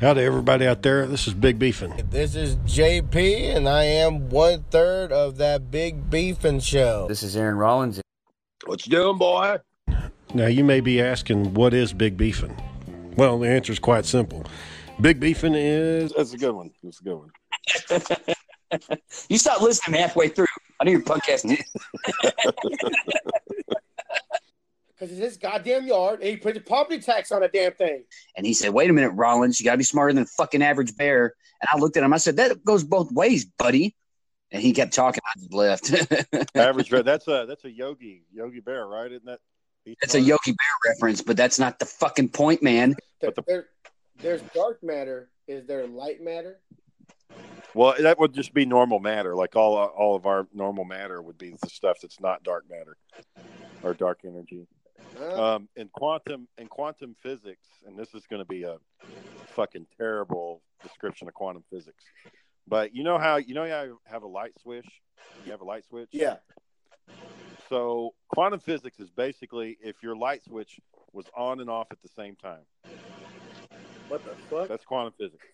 Howdy, everybody out there. This is Big Beefin. This is JP, and I am one third of that Big Beefin show. This is Aaron Rollins. What you doing, boy? Now, you may be asking, what is Big Beefin? Well, the answer is quite simple. Big Beefin is That's a good one. That's a good one. You stopped listening halfway through. I knew your podcast. Because it's his goddamn yard, and he put the property tax on a damn thing. And he said, "Wait a minute, Rollins. You got to be smarter than a fucking average bear." And I looked at him. I said, "That goes both ways, buddy." And he kept talking. I just left. Average bear. That's a that's a Yogi Yogi Bear, right? Isn't that? he's It's a? Yogi Bear reference, but that's not the fucking point, man. But the- there- there's dark matter. Is there light matter? Well, that would just be normal matter. Like all all of our normal matter would be the stuff that's not dark matter or dark energy. Huh? Um, in quantum in quantum physics, and this is going to be a fucking terrible description of quantum physics. But you know how you know how you have a light switch. You have a light switch. yeah. So quantum physics is basically if your light switch was on and off at the same time. What the fuck? That's quantum physics.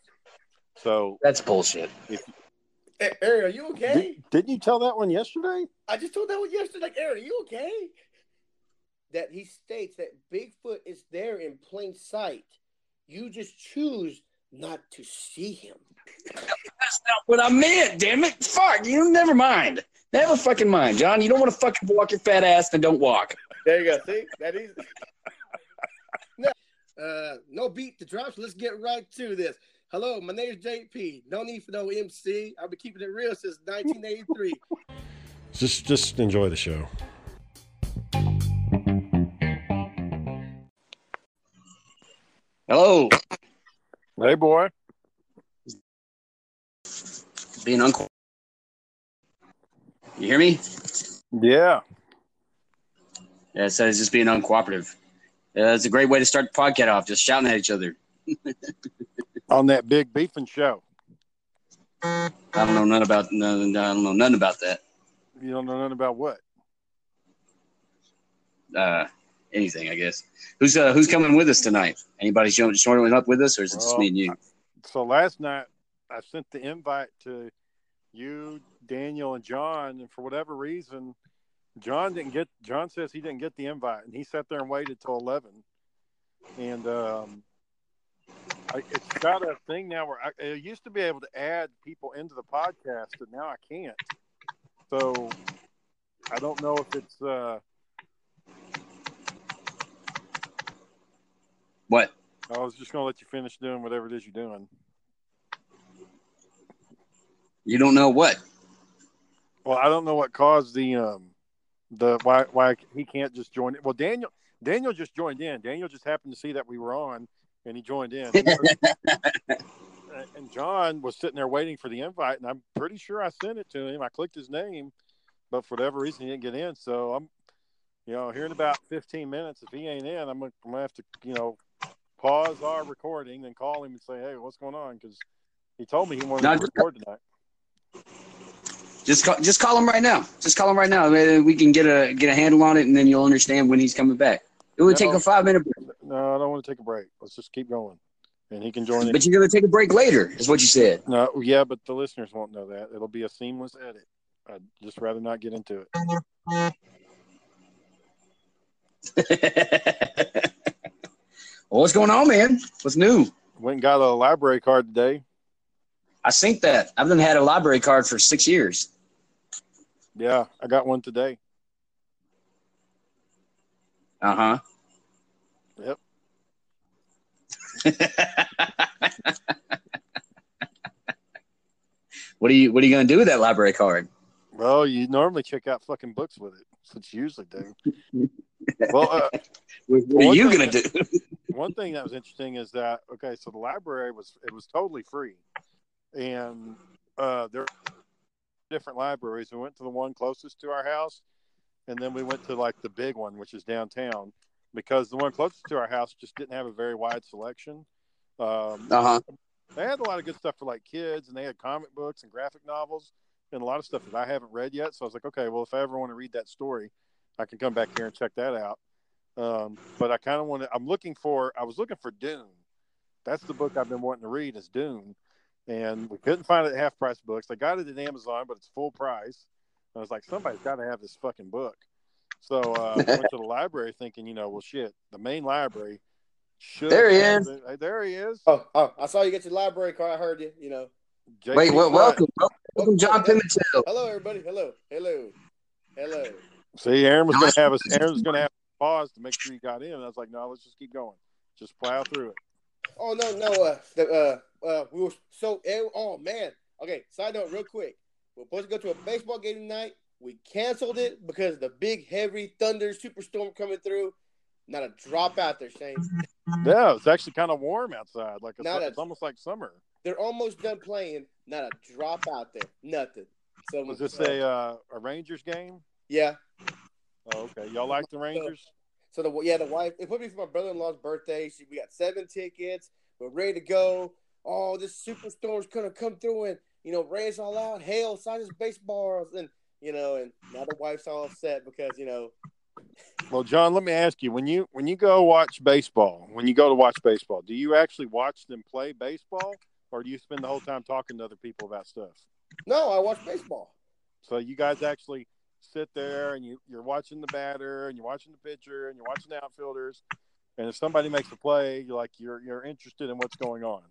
So That's bullshit. if Hey, Aaron, are you okay? Did, didn't you tell that one yesterday? I just told that one yesterday. Like, Aaron, are you okay? That he states that Bigfoot is there in plain sight. You just choose not to see him. That's not what I meant. Damn it! Fuck you. Never mind. Never fucking mind, John. You don't want to fucking walk your fat ass, then don't walk. There you go. See that is. no, uh, no beat the drops. Let's get right to this. Hello, my name is JP. No need for no MC. I've been keeping it real since 1983. just just enjoy the show. Hello, Hey, boy. being uncle. You hear me? Yeah. Yeah, it says just being uncooperative. Yeah, that's a great way to start the podcast off, just shouting at each other. On that big beefing show. I don't know none about none, I don't know nothing about that. You don't know nothing about what? Uh, anything, I guess. Who's uh, who's coming with us tonight? Anybody showing up with us, or is it just me and you? So last night I sent the invite to you, Daniel, and John, and for whatever reason, John didn't get. John says he didn't get the invite, and he sat there and waited till eleven. And um, I, it's got a thing now where I, I used to be able to add people into the podcast, and now I can't. So I don't know if it's. Uh, What? I was just going to let you finish doing whatever it is you're doing. You don't know what? Well, I don't know what caused the um the why why he can't just join it. Well, Daniel Daniel just joined in. Daniel just happened to see that we were on, and he joined in. and John was sitting there waiting for the invite, and I'm pretty sure I sent it to him. I clicked his name, but for whatever reason, he didn't get in. So I'm, you know, here in about 15 minutes, if he ain't in, I'm gonna, I'm gonna have to, you know, pause our recording and call him and say, hey, what's going on? Because he told me he wanted No, to just- record tonight. Just call, just call him right now. Just call him right now. We can get a get a handle on it, and then you'll understand when he's coming back. It would take a five minute, break. No, I don't want to take a break. Let's just keep going, and he can join in. but you're gonna take a break later, is what you said. No, yeah, but the listeners won't know that. It'll be a seamless edit. I'd just rather not get into it. well, what's going on, man? What's new? Went and got a library card today. I think that I've been had a library card for six years. Yeah, I got one today. Uh huh. Yep. what are you What are you gonna do with that library card? Well, you normally check out fucking books with it. That's what you usually do. well, uh, What are you gonna do? one thing that was interesting is that okay, so the library was it was totally free, and uh, there different libraries. We went to the one closest to our house, and then we went to like the big one, which is downtown, because the one closest to our house just didn't have a very wide selection. Um, Uh huh. they had a lot of good stuff for like kids, and they had comic books and graphic novels and a lot of stuff that I haven't read yet. So I was like, okay, well, if I ever want to read that story, I can come back here and check that out. Um, but I kind of want to. I'm looking for. I was looking for Dune, that's the book I've been wanting to read is Dune, and we couldn't find it at half price books. I got it at Amazon, but it's full price. I was like, somebody's got to have this fucking book. So uh, I went to the library thinking, you know, well, shit, the main library should. There he is. it. Hey, there he is. Oh, oh, I saw you get your library card. I heard you. You know. JP Wait, well, welcome, welcome, welcome, John Pimentel. Hello, everybody. Hello, hello, hello. See, Aaron was going to have us. Aaron was going to have to pause to make sure you got in. And I was like, no, let's just keep going. Just plow through it. Oh no, no. Uh, the, uh, uh, we were so. Oh man. Okay. Side note, real quick. We're supposed to go to a baseball game tonight. We canceled it because of the big, heavy thunder superstorm coming through. Not a drop out there, Shane. Yeah, it's actually kind of warm outside. Like it's, Not a- it's almost like summer. They're almost done playing. Not a drop out there. Nothing. So Was this a uh, a Rangers game? yeah? Oh, okay. Y'all like the Rangers? So the yeah, the wife. It put me for my brother-in-law's birthday. She, we got seven tickets. We're ready to go. Oh, this superstorm's gonna come through and you know rain us all out. Hail, sign us baseballs, and you know, and now the wife's all upset because you know. Well, John, let me ask you: when you when you go watch baseball, when you go to watch baseball, do you actually watch them play baseball, or do you spend the whole time talking to other people about stuff? No, I watch baseball. So you guys actually sit there and you, you're watching the batter and you're watching the pitcher and you're watching the outfielders, and if somebody makes a play, you're like you're you're interested in what's going on.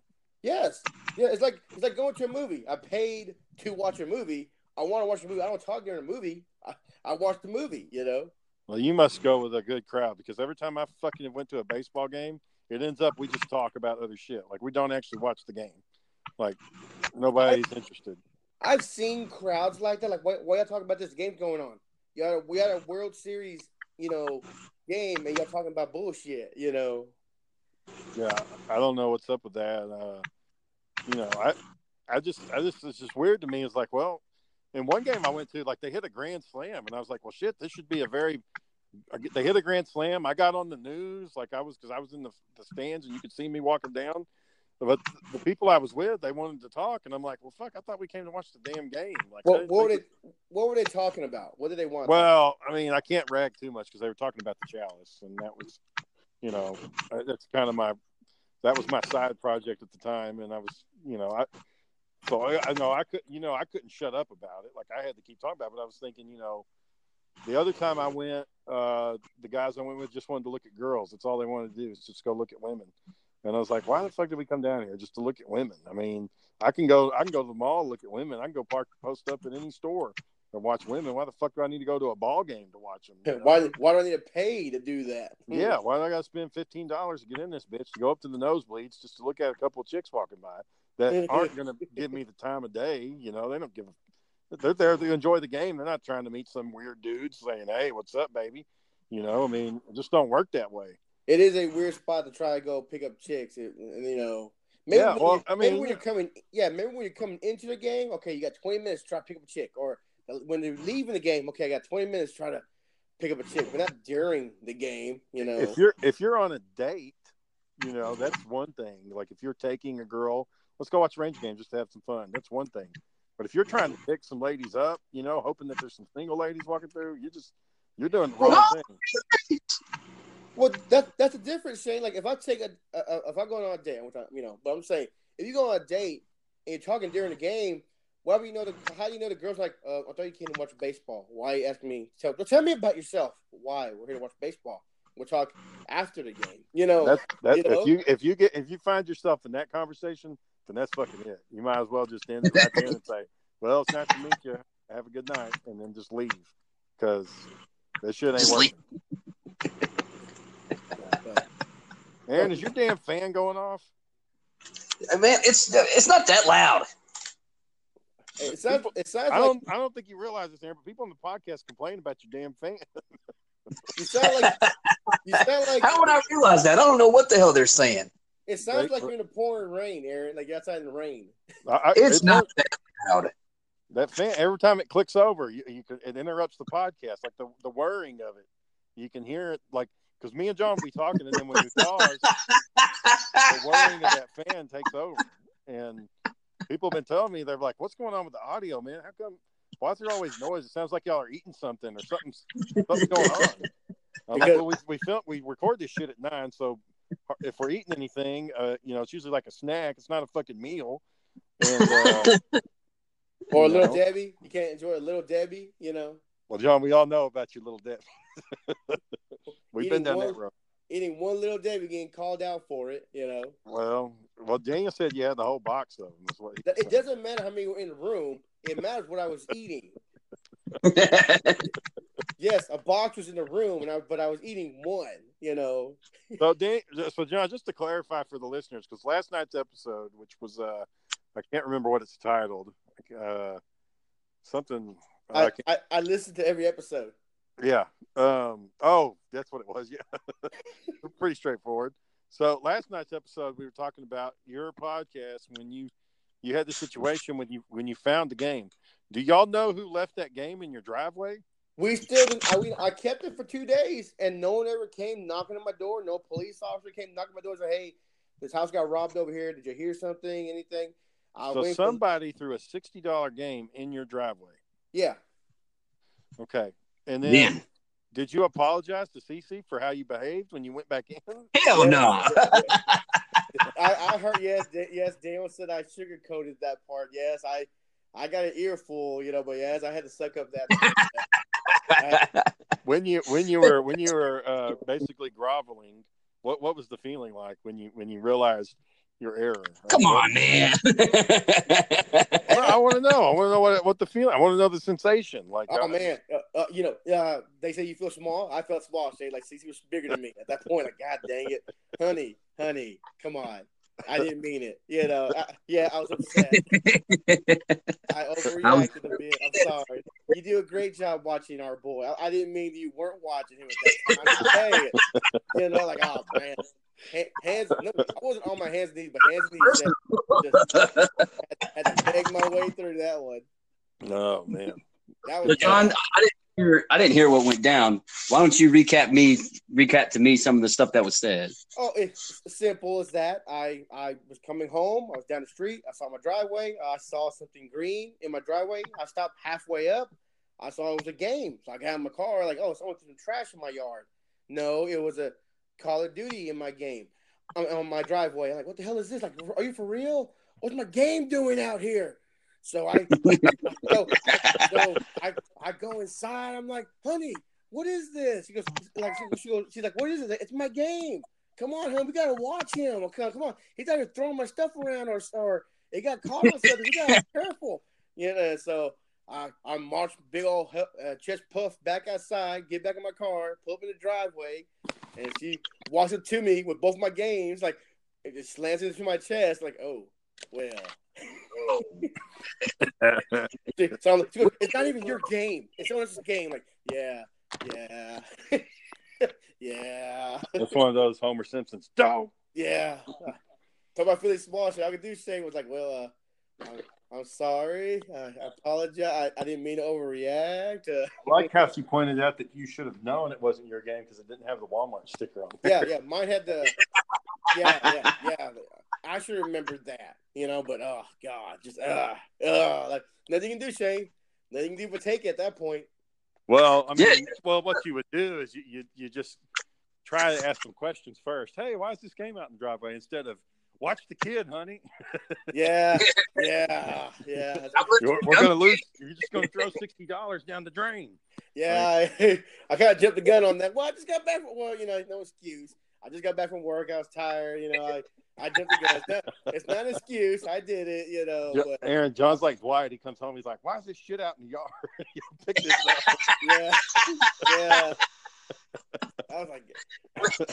Yes, yeah. It's like it's like going to a movie. I paid to watch a movie. I want to watch a movie. I don't talk during a movie. I, I watch the movie. You know. Well, you must go with a good crowd because every time I fucking went to a baseball game, it ends up we just talk about other shit. Like we don't actually watch the game. Like nobody's interested. I've seen crowds like that. Like, why, why y'all talking about this game going on? A, we had a World Series, you know, game, and y'all talking about bullshit. You know. Yeah, I don't know what's up with that. Uh, you know, I, I just, I just, it's just weird to me. It's like, well, in one game I went to, like they hit a grand slam, and I was like, well, shit, this should be a very. They hit a grand slam. I got on the news, like I was, because I was in the, the stands, and you could see me walking down. But the people I was with, they wanted to talk, and I'm like, well, fuck, I thought we came to watch the damn game. Like, I What, were they? What were they talking about? What did they want? Well, I mean, I can't rag too much because they were talking about the chalice, and that was, you know, that's kind of my, that was my side project at the time, and I was, you know, I, so I, I know I could, you know, I couldn't shut up about it. Like I had to keep talking about it. But I was thinking, you know, the other time I went, uh, the guys I went with just wanted to look at girls. That's all they wanted to do is just go look at women. And I was like, why the fuck did we come down here just to look at women? I mean, I can go, I can go to the mall, look at women. I can go park, the post up at any store and watch women. Why the fuck do I need to go to a ball game to watch them? you know? why? Why do I need to pay to do that? Yeah, why do I got to spend fifteen dollars to get in this bitch to go up to the nosebleeds just to look at a couple of chicks walking by that aren't going to give me the time of day? You know, they don't give a. They're there to enjoy the game. They're not trying to meet some weird dude saying, "Hey, what's up, baby?" You know, I mean, it just don't work that way. It is a weird spot to try to go pick up chicks, and, and, you know. Maybe Yeah, when well, you- I maybe mean, when you're coming, yeah, maybe when you're coming into the game, okay, you got 20 minutes to try to pick up a chick, or when you're leaving the game, okay, I got 20 minutes to try to pick up a chick, but not during the game, you know. If you're if you're on a date, you know, that's one thing. Like if you're taking a girl, let's go watch a range game just to have some fun. That's one thing. But if you're trying to pick some ladies up, you know, hoping that there's some single ladies walking through, you just you're doing the wrong thing. Well, that that's a difference, Shane. Like if I take a, a, a if I go on a date, which I, you know, but I'm saying if you go on a date and you're talking during the game, why do you know the how do you know the girls like? Uh, I thought you came to watch baseball. Why you asking me? Tell tell me about yourself. Why we're here to watch baseball? We'll talk after the game. You know, That's that You know? if you if you get if you find yourself in that conversation, then that's fucking it. You might as well just end it right there and say, "Well, it's nice to meet you. Have a good night," and then just leave because that shit ain't Just working. but- Aaron, is your damn fan going off? Man, it's it's not that loud. it sounds it sounds I like don't I don't think you realize this, Aaron, but people on the podcast complain about your damn fan. you sound like you sound like How would I realize that? I don't know what the hell they're saying. it sounds Right. like you're in a pouring rain, Aaron. Like outside in the rain. I, I, It's it not that loud. that fan. Every time it clicks over, you, you can, it interrupts the podcast, like the the whirring of it. You can hear it, like because me and John will be talking, and then when we pause, the whirring of that fan takes over. And people have been telling me they're like, "What's going on with the audio, man? How come? Why is there always noise? It sounds like y'all are eating something or something. Something's going on." I'm Because- well, we we film, we record this shit at nine, so if we're eating anything, uh, you know, it's usually like a snack. It's not a fucking meal. And, uh, Or a little know. Debbie. You can't enjoy a little Debbie, you know. well, John, we all know about your little Debbie. We've Eating been down that one- road. Eating one little Debbie getting called out for it, you know. Well, well, Daniel said you had the whole box of them. Is what he It doesn't matter how many were in the room. It matters what I was eating. Yes, a box was in the room, and I but I was eating one. You know. So, Dan, so John, just to clarify for the listeners, because last night's episode, which was uh, I can't remember what it's titled, uh, something. uh, I I, can't- I, I listened to every episode. Yeah. Um. Oh, that's what it was. Yeah. Pretty straightforward. So last night's episode, we were talking about your podcast when you you had the situation when you when you found the game. Do y'all know who left that game in your driveway? We still didn't. I, we, I kept it for two days, and no one ever came knocking on my door. No police officer came knocking on my door and said, "Hey, this house got robbed over here. Did you hear something? Anything?" I so for- somebody threw a sixty dollar game in your driveway. yeah, Okay, and then Man, did you apologize to Cece for how you behaved when you went back in? hell no. I, I heard. Yes, yes. Daniel said I sugarcoated that part. Yes, I, I got an earful, you know. But yes, I had to suck up that. when you when you were when you were uh, basically groveling, what what was the feeling like when you when you realized your error? Come on, man. Well, I want to know. I want to know what what the feeling. I want to know the sensation. Like, Oh uh, man, uh, uh, you know, uh, they say you feel small. I felt small. Say like Cece was bigger than me at that point. Like, God dang it, honey, honey, come on. I didn't mean it. You know, I, yeah, I was upset. I overreacted a bit. I'm sorry. You do a great job watching our boy. I, I didn't mean you weren't watching him at that time. I'm just. You know, like oh man, hands. No, I wasn't on my hands and knees, but hands and knees. Just, just had, had to beg my way through that one. No man. That was John, I didn't hear. I didn't hear what went down. Why don't you recap me? Recap to me some of the stuff that was said. Oh, it's simple as that. I I was coming home. I was down the street. I saw my driveway. I saw something green in my driveway. I stopped halfway up. I saw it was a game. So I got in my car. Like, oh, someone threw some trash in my yard. No, it was a Call of Duty in my game on my driveway. I'm like, what the hell is this? Like, are you for real? What's my game doing out here? So I so, so I I go inside. I'm like, honey, what is this? She goes, like she, she goes, she's like, what is it? It's my game. Come on, hon, we gotta watch him. Okay, come on. He's out here throwing my stuff around, or or it got caught on something. We gotta be careful. You know, so I I march big old uh, chest puff back outside, get back in my car, pull up in the driveway, and she walks up to me with both my games, like it just slams into my chest, like, oh, well. So I'm like, she goes, it's not even your game. It's someone else's game. Like, yeah, yeah, yeah, It's one of those Homer Simpsons. Dog. yeah. Talk about Philly small shit. I could do Shane was like, well, uh, I'm, I'm sorry. I, I apologize. I, I didn't mean to overreact. Uh, I like how she pointed out that you should have known it wasn't your game because it didn't have the Walmart sticker on. it. yeah, yeah. Mine had the. Yeah, yeah, yeah. I should have remembered that, you know. But oh god, just uh, uh, like nothing you can do, Shane. Nothing you can do but take it at that point. Well, I mean, Yeah. well, what you would do is you, you you just try to ask some questions first. Hey, why is this game out in the driveway instead of watch the kid, honey? Yeah, yeah, yeah. You're, we're gonna lose. You're just gonna throw sixty dollars down the drain. Yeah, I, I kind of jumped the gun on that. Well, I just got back from well, you know, no excuse. I just got back from work. I was tired. You know, I, I jumped the gun. It's not, it's not an excuse. I did it. You know, but Aaron John's like Dwight. He comes home. He's like, "Why is this shit out in the yard? you pick this up." yeah, yeah. I was like,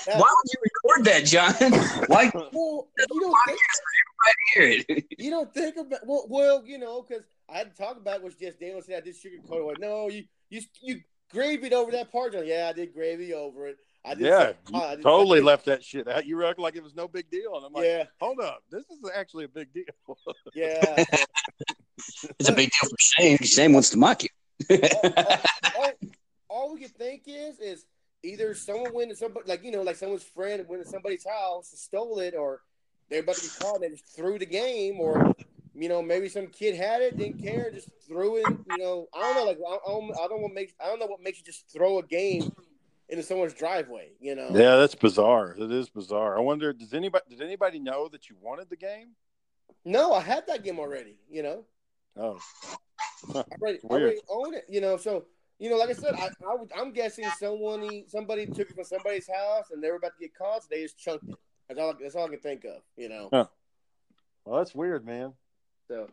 Why would you record that, John? Why well, you don't think, hear it? you don't think about well, well, you know, because I had to talk about it was just Daniel said I did sugarcoat it. Like, no, you you you gravied over that part. John. Yeah, I did gravy over it. I did. Yeah, say- you I did- totally I did- left that shit out. You act like it was no big deal, and I'm like, Yeah, hold up, this is actually a big deal. yeah. It's a big deal for Shane. Shane wants to mock you. all, all we can think is is either someone went to somebody like you know like someone's friend went to somebody's house and stole it or they're about to be caught and threw the game or you know maybe some kid had it didn't care just threw it you know I don't know like I, don't I don't want make I don't know what makes you just throw a game into someone's driveway. You know. Yeah, that's bizarre. It is bizarre. I wonder, does anybody did anybody know that you wanted the game? No, I had that game already. You know. Oh, I already, I already own it. You know. So you know, like I said, I, I would, I'm guessing someone somebody took it from somebody's house and they were about to get caught, so they just chunked it. That's all. That's all I can think of. You know. well, that's weird, man. So.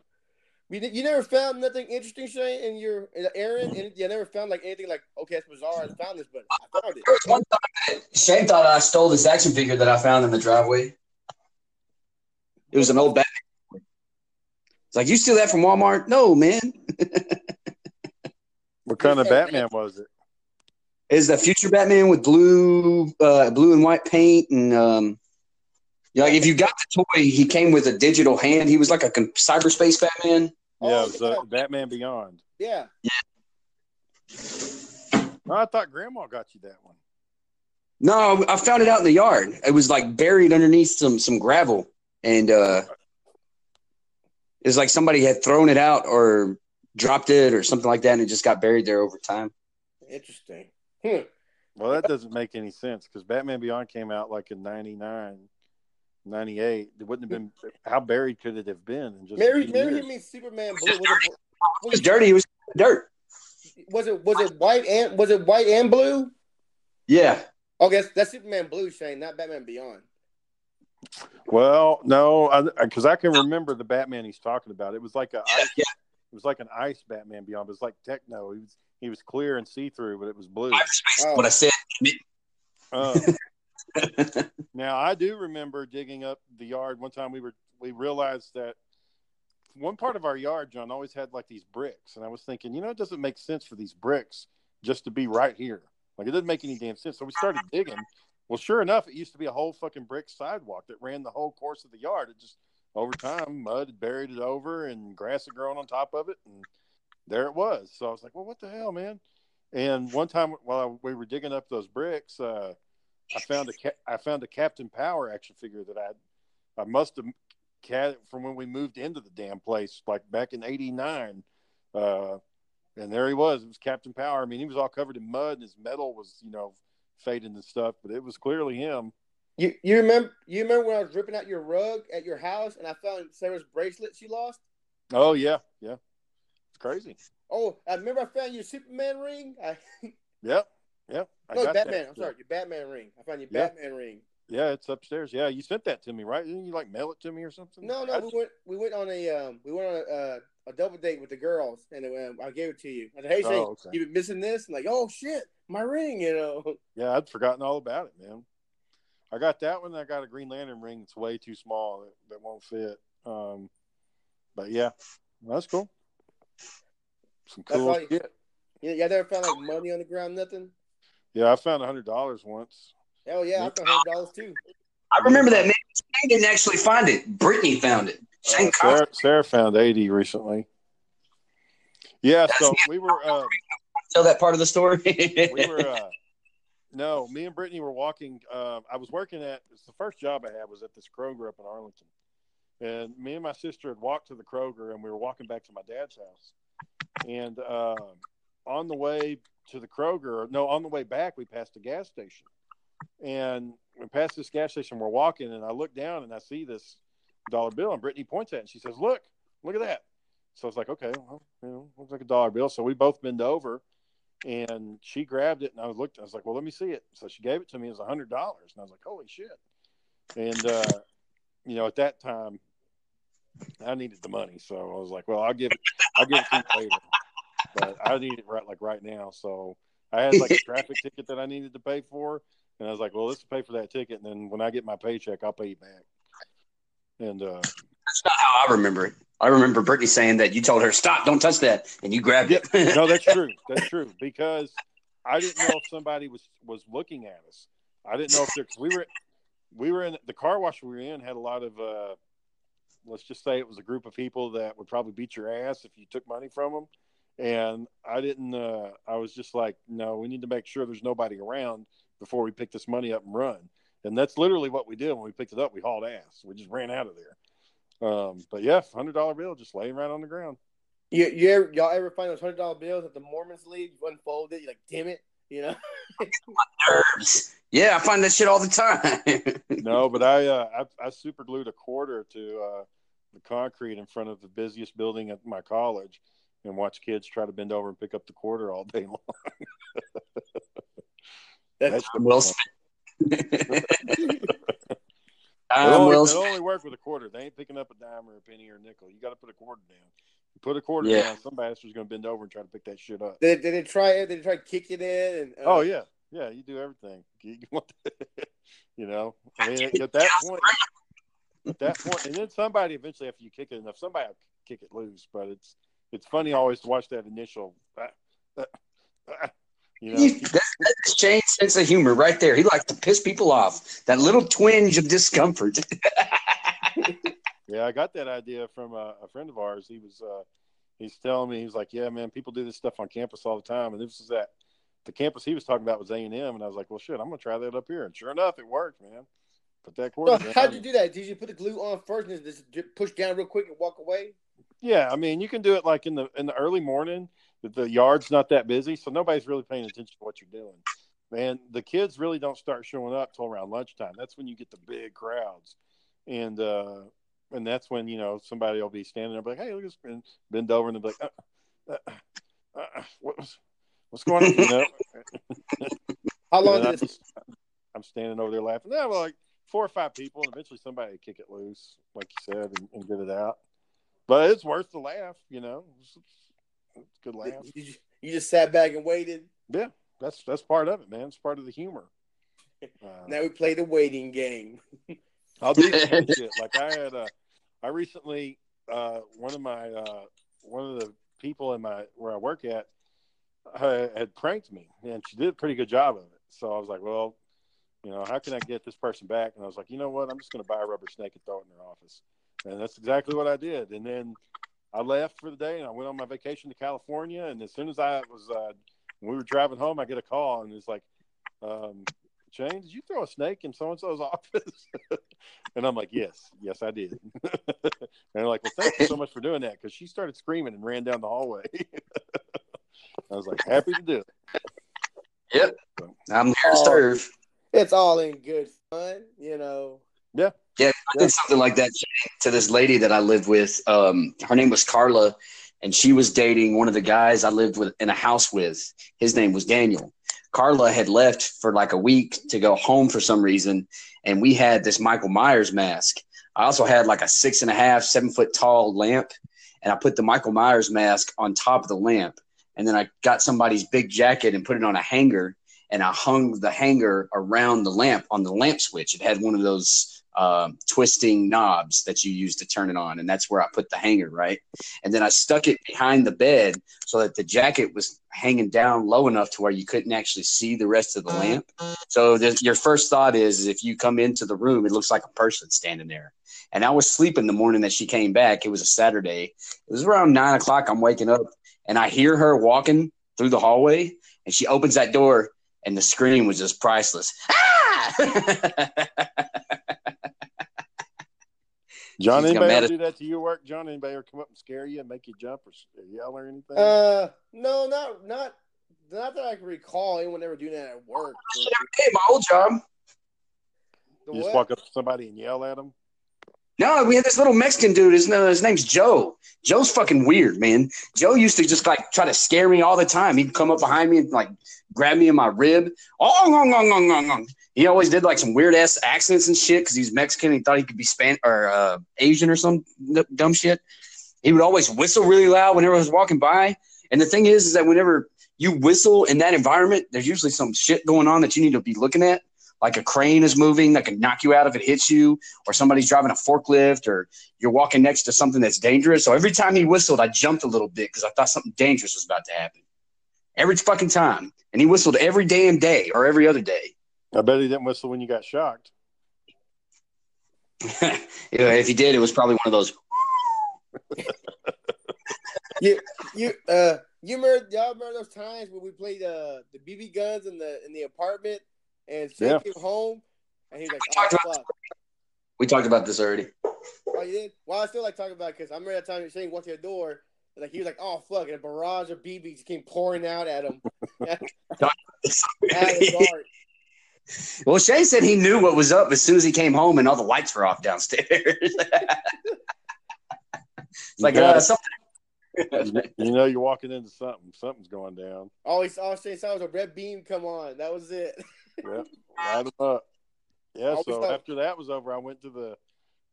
You, you never found nothing interesting, Shane, in your in Aaron, and you never found like anything like okay, it's bizarre. I found this, but I found it. There was one time that Shane thought I stole this action figure that I found in the driveway. It was an old Batman. It's like you steal that from Walmart? No, man. What kind of Batman was it? Is the future Batman with blue, uh, blue and white paint, and um, you know, like if you got the toy, he came with a digital hand. He was like a con- cyberspace Batman. Oh, yeah, it was yeah. uh, Batman Beyond. Yeah, No, I thought Grandma got you that one. No, I found it out in the yard. It was like buried underneath some some gravel, and uh, it's like somebody had thrown it out or dropped it or something like that, and it just got buried there over time. interesting. Hmm. Well, that doesn't make any sense because Batman Beyond came out like in 99, 98. It wouldn't have been how buried could it have been? In just a Mary, few Mary, years? hit me Superman blue. Was it, It was dirty. It was dirt. was it was it white and was it white and blue? Yeah. Okay, guess that's Superman blue, Shane, not Batman Beyond. Well, no, because I, can remember the Batman he's talking about. It was like a Yeah, ice, it was like an ice Batman Beyond. But it was like techno. He was he was clear and see through, but it was blue. Cyberspace. Oh. What I said. Uh, now I do remember digging up the yard one time. We were we realized that one part of our yard, John, always had like these bricks, and I was thinking, you know, it doesn't make sense for these bricks just to be right here. Like it doesn't make any damn sense. So we started digging. Well, sure enough, it used to be a whole fucking brick sidewalk that ran the whole course of the yard. It just over time, mud had buried it over, and grass had grown on top of it, and there it was. So I was like, well, what the hell, man? And one time while we were digging up those bricks, uh, I found a ca- I found a Captain Power action figure that I I must have had from when we moved into the damn place, like back in '89. Uh, and there he was. It was Captain Power. I mean, he was all covered in mud, and his metal was, you know, fading and stuff. But it was clearly him. You you remember you remember when I was ripping out your rug at your house and I found Sarah's bracelet she lost? Oh yeah, yeah. It's crazy. Oh, I remember I found your Superman ring. I, Yep, yep. I no, Batman. that. I'm sorry, your Batman ring. I found your Yeah. Batman ring. Yeah, it's upstairs. Yeah, you sent that to me, right? Didn't you like mail it to me or something? No, no, I- we went we went on a um we went on a uh, a double date with the girls and um, I gave it to you. I said, "Hey, Oh, okay. you've been missing this?" And like, "Oh shit, my ring," you know. Yeah, I'd forgotten all about it, man. I got that one. I got a Green Lantern ring It's way too small that, that won't fit. Um, but yeah, that's cool. Some That's cool all you- shit. You, you never found like money on the ground, nothing. Yeah, I found a hundred dollars once. Hell yeah, I found hundred dollars too. I remember that man. Shane didn't actually find it. Brittany found it. Shane Uh, Sarah, Sarah found eighty recently. Yeah, so we were uh, tell that part of the story. we were uh, no, me and Brittany were walking. Uh, I was working at it's the first job I had was at this Kroger up in Arlington, and me and my sister had walked to the Kroger, and we were walking back to my dad's house. And uh, on the way to the Kroger, no, on the way back, we passed a gas station, and we passed this gas station. We're walking, and I look down and I see this dollar bill, and Brittany points at it, and she says, "Look, look at that." So I was like, "Okay, well, you know, looks like a dollar bill." So we both bend over and she grabbed it and I looked I was like well let me see it. So she gave it to me as a hundred dollars and I was like holy shit. And uh you know at that time I needed the money so I was like well I'll give it I'll give it to you later. But I need it right like right now. So I had like a traffic ticket that I needed to pay for and I was like well let's pay for that ticket and then when I get my paycheck I'll pay you back. And uh That's not how I remember it. I remember Brittany saying that you told her, "Stop! Don't touch that," and you grabbed it. no, that's true. That's true because I didn't know if somebody was was looking at us. I didn't know if there because we were we were in the car wash we were in had a lot of uh, let's just say it was a group of people that would probably beat your ass if you took money from them. And I didn't. Uh, I was just like, no, we need to make sure there's nobody around before we pick this money up and run. And that's literally what we did when we picked it up. We hauled ass. We just ran out of there. Um, but yeah, hundred dollar bill just laying right on the ground. You, you ever, y'all ever find those hundred dollar bills that the Mormons leave? You unfold it, you're like, damn it, You know. Nerves. Yeah, I find that shit all the time. No, but I uh, I, I super glued a quarter to uh, the concrete in front of the busiest building at my college, and watch kids try to bend over and pick up the quarter all day long. That's That's well spent. It I'm only, well it only work with a quarter. They ain't picking up a dime or a penny or a nickel. You got to put a quarter down. You put a quarter Yeah. down, some bastard's going to bend over and try to pick that shit up. Did, did they try it? Did they try kicking it in? And, uh, Oh yeah, yeah. You do everything. You, want you know, I mean, at that point, at that point, and then somebody eventually, after you kick it enough, somebody will kick it loose. But it's it's funny always to watch that initial. ah, ah, ah, you know, He- that- That's Shane's sense of humor right there. He likes to piss people off. That little twinge of discomfort. Yeah, I got that idea from a, a friend of ours. He was uh, he's telling me he's like, yeah, man, people do this stuff on campus all the time, and this is that the campus he was talking about was A and M, and I was like, well, shit, I'm gonna try that up here, and sure enough, it worked, man. Put that quarter. So down how'd you do that? Did you put the glue on first and just push down real quick and walk away? Yeah, I mean, you can do it like in the in the early morning. The, yard's not that busy, so nobody's really paying attention to what you're doing. Man, the kids really don't start showing up till around lunchtime. That's when you get the big crowds, and uh, and that's when you know somebody will be standing there, be like, "Hey, look at this," and bend over, and be like, uh, uh, uh, uh, "What was what's going on?" You know, How long did I'm, just- I'm standing over there laughing. Yeah, well, like four or five people, and eventually somebody kick it loose, like you said, and, and get it out. But it's worth the laugh, you know. It's, good laugh. You, you just sat back and waited. Yeah, that's that's part of it, man. It's part of the humor. Uh, Now we play the waiting game. I'll do shit. Like I had uh I recently uh one of my uh one of the people in my where I work at uh, had pranked me and she did a pretty good job of it. So I was like, well, you know, how can I get this person back? And I was like, you know what? I'm just going to buy a rubber snake and throw it in their office. And that's exactly what I did. And then I left for the day and I went on my vacation to California. And as soon as I was, uh, when we were driving home, I get a call and it's like, um, Shane, did you throw a snake in so and so's office? and I'm like, yes, yes, I did. and they're like, well, thank you so much for doing that because she started screaming and ran down the hallway. I was like, happy to do it. Yep. I'm here to serve. It's all in good fun, you know. Yeah, Yeah, I did something like that to this lady that I lived with. Um, her name was Carla, and she was dating one of the guys I lived with in a house with. His name was Daniel. Carla had left for like a week to go home for some reason, and we had this Michael Myers mask. I also had like a six and a half, seven foot tall lamp, and I put the Michael Myers mask on top of the lamp, and then I got somebody's big jacket and put it on a hanger, and I hung the hanger around the lamp on the lamp switch. It had one of those um, twisting knobs that you use to turn it on, and that's where I put the hanger, right? And then I stuck it behind the bed so that the jacket was hanging down low enough to where you couldn't actually see the rest of the lamp. So your first thought is, is if you come into the room, it looks like a person standing there. And I was sleeping the morning that she came back. It was a Saturday. It was around nine o'clock. I'm waking up, and I hear her walking through the hallway, and she opens that door, and the scream was just priceless. Ah! John, She's anybody ever do that to your work? John, anybody ever come up and scare you and make you jump or yell or anything? Uh, no, not not not that I can recall anyone ever doing that at work. hey, my old job. The you just walk up to somebody and yell at them? No, we had this little Mexican dude. His, his name's Joe. Joe's fucking weird, man. Joe used to just like try to scare me all the time. He'd come up behind me and like grab me in my rib. Oh, ngong, ngong, ngong, ngong, ngong. He always did like some weird ass accents and shit because he's Mexican. He thought he could be Span or uh, Asian or some dumb shit. He would always whistle really loud whenever I was walking by. And the thing is, is that whenever you whistle in that environment, there's usually some shit going on that you need to be looking at. Like a crane is moving that can knock you out if it hits you, or somebody's driving a forklift, or you're walking next to something that's dangerous. So every time he whistled, I jumped a little bit because I thought something dangerous was about to happen. Every fucking time. And he whistled every damn day or every other day. I bet he didn't whistle when you got shocked. yeah, if he did, it was probably one of those. You uh, you remember y'all remember those times when we played uh the BB guns in the in the apartment and Shane Yeah. came home and he's like, We oh talked about fuck, We talked about this already. oh you did? Well, I still like talking about it because I remember that time Shane walked to the door Like he was like, "Oh fuck!" And a barrage of BBs came pouring out at him. at his heart. Well, Shane said he knew what was up as soon as he came home and all the lights were off downstairs. it's like uh, something. You know, you're walking into something. Something's going down. All he all Shane saw was a red beam come on. That was it. Yep. Light 'em up. Yeah. Always So thought- after that was over, I went to the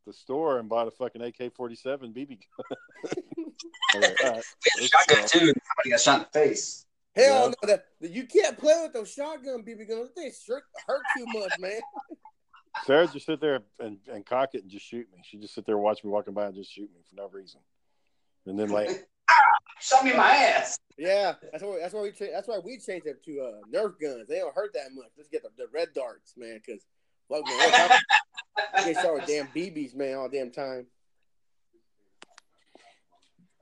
the store and bought a fucking AK-47 BB gun. I was like, all right, let's Shotgun too. Somebody got shot in the face. Hell Yeah. no, that, you can't play with those shotgun BB guns. They sure hurt too much, man. Sarah just sit there and, and cock it and just shoot me. She just sit there, watch me walking by, and just shoot me for no reason. And then like, Shot me in my ass. Yeah, that's why that's why we cha- that's why we changed it to uh, Nerf guns. They don't hurt that much. Let's get the, the red darts, man, because fuck man, they start with damn BBs, man, all damn time.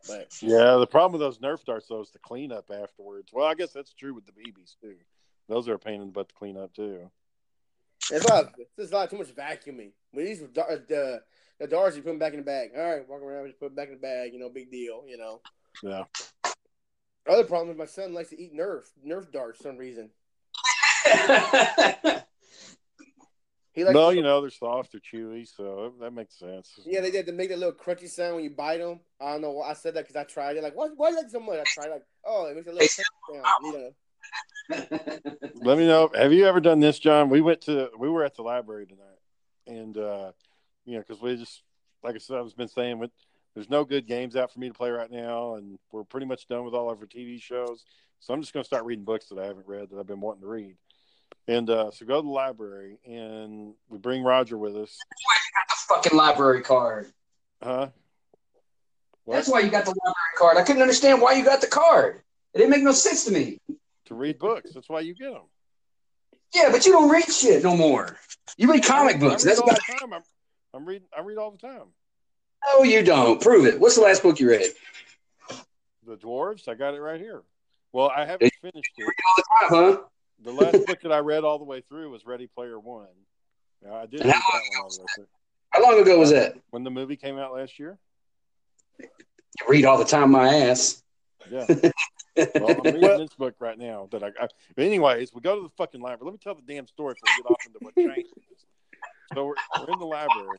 But yeah, the problem with those Nerf darts though is the cleanup afterwards. Well, I guess that's true with the BBs too. Those are a pain in the butt to clean up too. it's a lot. There's a lot too much vacuuming. With these dar- the the darts, you put them back in the bag. All right, walk around, just put them back in the bag. You know, big deal. You know. Yeah. Other problem is my son likes to eat Nerf Nerf darts for some reason. He likes No, to- you know they're soft or chewy, so that makes sense. Yeah, they did to make that little crunchy sound when you bite them. I don't know why I said that because I tried it. Like, why, why like so much? I tried like, oh, it makes a little crunchy sound. You know. Let me know. Have you ever done this, John? We went to we were at the library tonight, and uh, you know, because we just like I said, I've been saying, with, there's no good games out for me to play right now, and we're pretty much done with all of our TV shows. So I'm just going to start reading books that I haven't read that I've been wanting to read. And uh, so go to the library, and we bring Roger with us. That's why you got the fucking library card. Huh? What? That's why you got the library card. I couldn't understand why you got the card. It didn't make no sense to me. To read books. That's why you get them. Yeah, but you don't read shit no more. You read comic books. Read That's all about. the time. I'm, I'm reading. I read all the time. No, you don't. Prove it. What's the last book you read? The dwarves. I got it right here. Well, I haven't finished it. All the time, huh? The last book that I read all the way through was Ready Player One. Yeah, I did read that one all the way through. How long ago was that? When the movie came out last year. You read all the time, my ass. Yeah. Well, I'm reading this book right now. That I, I. But anyways, we go to the fucking library. Let me tell the damn story before we get off into what changed. So we're, we're in the library,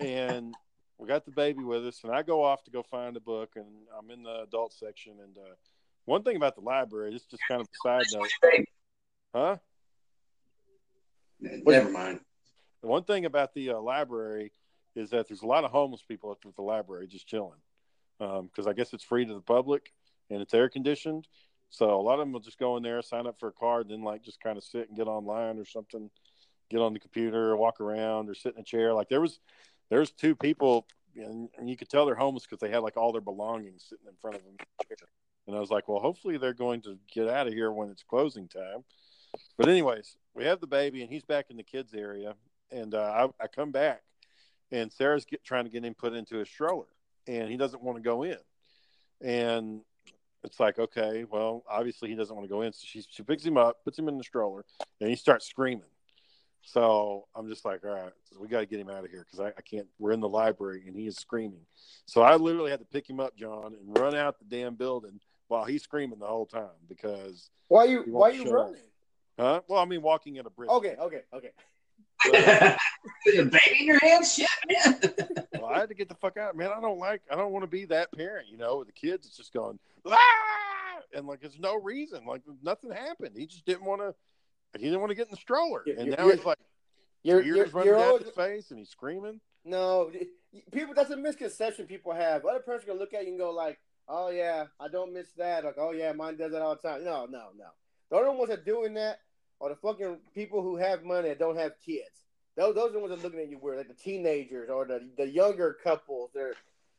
and we got the baby with us, and I go off to go find a book, and I'm in the adult section. And uh, one thing about the library, it's just kind of a side note, huh? Never mind. The one thing about the uh, library is that there's a lot of homeless people at the library just chilling because I guess it's free to the public and it's air conditioned. So a lot of them will just go in there, sign up for a card, then like just kind of sit and get online or something, get on the computer, or walk around, or sit in a chair. Like there was, there's two people, and, and you could tell they're homeless because they had like all their belongings sitting in front of them. And I was like, well, hopefully they're going to get out of here when it's closing time. But anyways, we have the baby, and he's back in the kids area, and uh, I, I come back, and Sarah's get, trying to get him put into a stroller, and he doesn't want to go in, and it's like, okay, well, obviously he doesn't want to go in, so she she picks him up, puts him in the stroller, and he starts screaming. So I'm just like, all right, we got to get him out of here because I, I can't. We're in the library, and he is screaming. So I literally had to pick him up, John, and run out the damn building while he's screaming the whole time because, Why you why you running? Huh? Well, I mean, walking at a brisk. Okay, okay, okay. With a baby in your hands? Shit, man. well, I had to get the fuck out, man. I don't like. I don't want to be that parent, you know. With the kids, it's just going, ah! and like, there's no reason. Like, nothing happened. He just didn't want to. He didn't want to get in the stroller, You- and now you- he's like, You're ears you're, running you're down always, his face, and he's screaming. no people. That's a misconception people have. Other person can look at you and go like, "Oh yeah, I don't miss that." Like, "Oh yeah, mine does that all the time." No, no, no. The only ones that are doing that are the fucking people who have money that don't have kids. Those those are the ones that are looking at you weird, like the teenagers or the the younger couples. They're,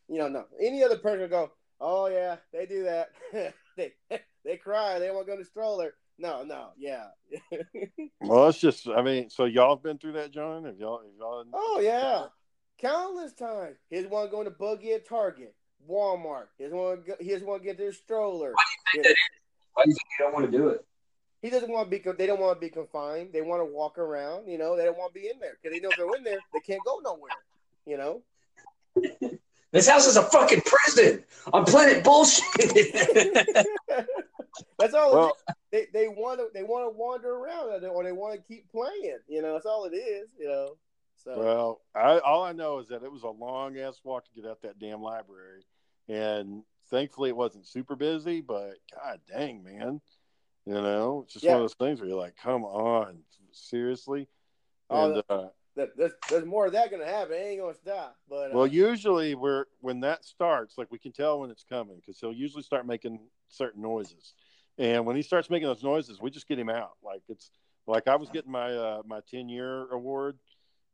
you know, no. Any other person would go, "Oh yeah, they do that. they they cry. They want to go to the stroller." No, no, yeah. Well, it's just. I mean, so y'all have been through that, John? Have y'all? Have y'all Oh yeah, countless times. Here's one going to buggy at Target, Walmart. Here's one. go- Here's one get their stroller. Why do you think you don't want to do it? He doesn't want to be. con- They don't want to be confined. They want to walk around. You know, they don't want to be in there because they know if they're in there, they can't go nowhere. You know. This house is a fucking prison on planet bullshit. That's all. Well- it is. They they want to they want to wander around or they want to keep playing. You know, that's all it is. You know. So Well, I, all I know is that it was a long ass walk to get out that damn library, and thankfully it wasn't super busy. But god dang, man, you know, it's just Yeah. one of those things where you're like, come on, seriously. Oh, And uh, that, there's there's more of that gonna happen. It ain't gonna stop. But uh, well, usually we're when that starts, like we can tell when it's coming because he'll usually start making certain noises, and when he starts making those noises, we just get him out. Like it's like I was getting my uh, my ten year award,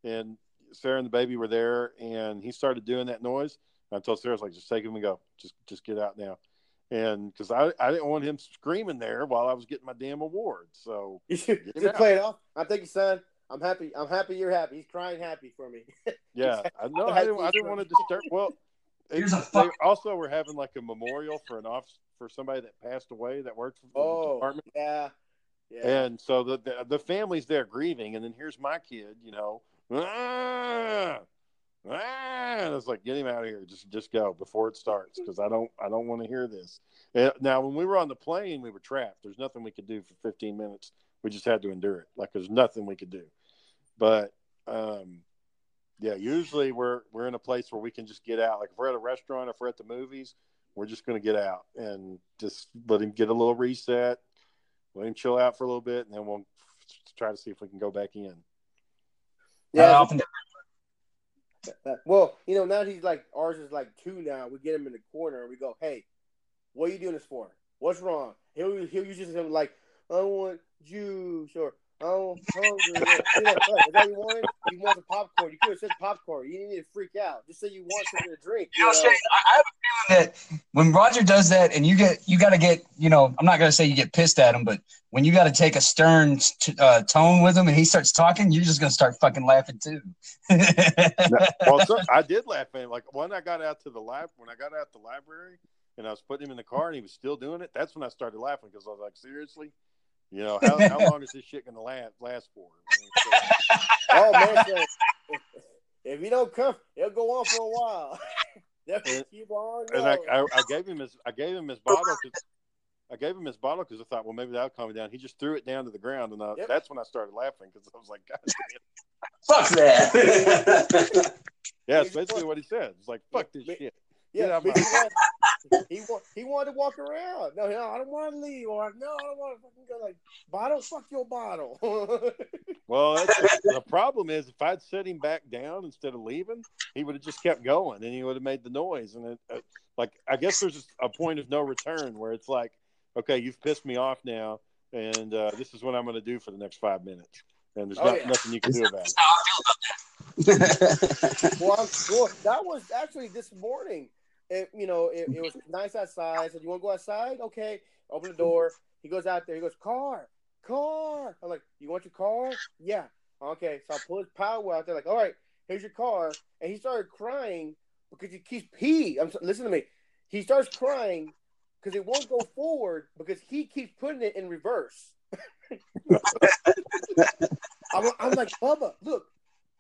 and Sarah and the baby were there, and he started doing that noise. I told Sarah, I was like, just take him and go, just just get out now, and because I I didn't want him screaming there while I was getting my damn award. So you should just play it off. I think, son. I'm happy. I'm happy. You're happy. He's crying happy for me. Yeah, I know. I didn't, I didn't want to disturb. Well, it, Here's a they fuck- also were having like a memorial for an off for somebody that passed away that worked for the oh, department, yeah, yeah. and so the, the the family's there grieving, and then here's my kid, you know, ah, ah, and I was like, get him out of here, just just go before it starts, because I don't I don't want to hear this. And now, when we were on the plane, we were trapped. There's nothing we could do for 15 minutes. We just had to endure it. Like there's nothing we could do. But um, yeah, usually we're we're in a place where we can just get out. Like if we're at a restaurant, if we're at the movies, we're just going to get out and just let him get a little reset, let him chill out for a little bit, and then we'll try to see if we can go back in. How yeah. often Well, you know, now he's like ours is like two now. We get him in the corner and we go, "Hey, what are you doing this for? What's wrong?" He'll he'll use him like, "I want juice," or "I'm hungry." you know, that you wanted? You want some popcorn? You could have said popcorn. You didn't need to freak out. Just say you want something to drink. You know, you know? Shane, I, I have a feeling that when Roger does that, and you get, you got to get, you know, I'm not going to say you get pissed at him, but when you got to take a stern t- uh, tone with him, and he starts talking, you're just going to start fucking laughing too. well, so, I did laugh at him. Like when I got out to the lab, when I got out the library, and I was putting him in the car, and he was still doing it. That's when I started laughing because I was like, seriously. You know how, how long is this shit gonna last last for? I mean, so- Oh man, so if, if you don't come, it'll go on for a while. They'll And- keep on and I. I, I gave him his I gave him his bottle. 'cause- I gave him his bottle because I thought, well, maybe that'll calm me down. He just threw it down to the ground, and I, Yep. that's when I started laughing because I was like, God, Fuck that. yeah, that's basically what he said. It's like, fuck this Me- shit. Yeah, Get out he, want, he, want, he wanted to walk around. No, no, I don't want to leave. Or no, I don't want to fucking go. Like bottle, fuck your bottle. Well, that's, the problem is if I'd set him back down instead of leaving, he would have just kept going, and he would have made the noise. And it, uh, like, I guess there's a point of no return where it's like, okay, you've pissed me off now, and uh, this is what I'm going to do for the next five minutes, and there's Oh, not, yeah. nothing you can do about it. well, I'm, well, that was actually this morning. It, you know, it, it was nice outside. I said, "You want to go outside? Okay." Open the door. He goes out there. He goes, "Car, car." I'm like, "You want your car?" Yeah. Okay. So I pull his power out there. Like, all right, here's your car. And he started crying because he keeps pee. I'm listen to me. He starts crying because it won't go forward because he keeps putting it in reverse. I'm, I'm like, Bubba, look,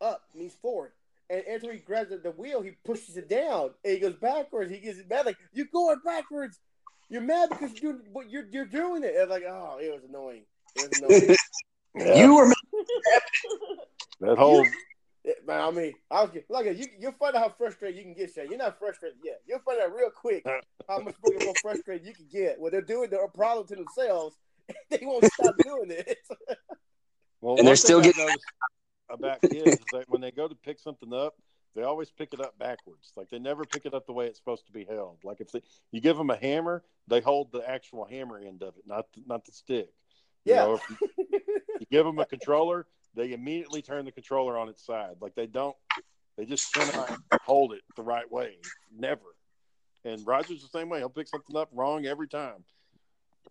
up means forward. And after he grabs the, the wheel, he pushes it down and he goes backwards. He gets mad like, You're going backwards. You're mad because you're doing what you're you're doing it. And like, oh, it was annoying. It was annoying. Yeah, you were that whole It- man, I mean, I was get- look at you. You'll find out how frustrated you can get. Shay. You're not frustrated yet. You'll find out real quick uh. how much more frustrated you can get when they're doing their problem to themselves. They won't stop doing it. well, And they're still getting- noticed about kids is that when they go to pick something up, they always pick it up backwards. Like they never pick it up the way it's supposed to be held. Like if they, you give them a hammer, they hold the actual hammer end of it, not the, not the stick. You Yeah. know, if you, you give them a controller, they immediately turn the controller on its side. Like they don't, they just cannot hold it the right way. Never. And Roger's the same way. He'll pick something up wrong every time.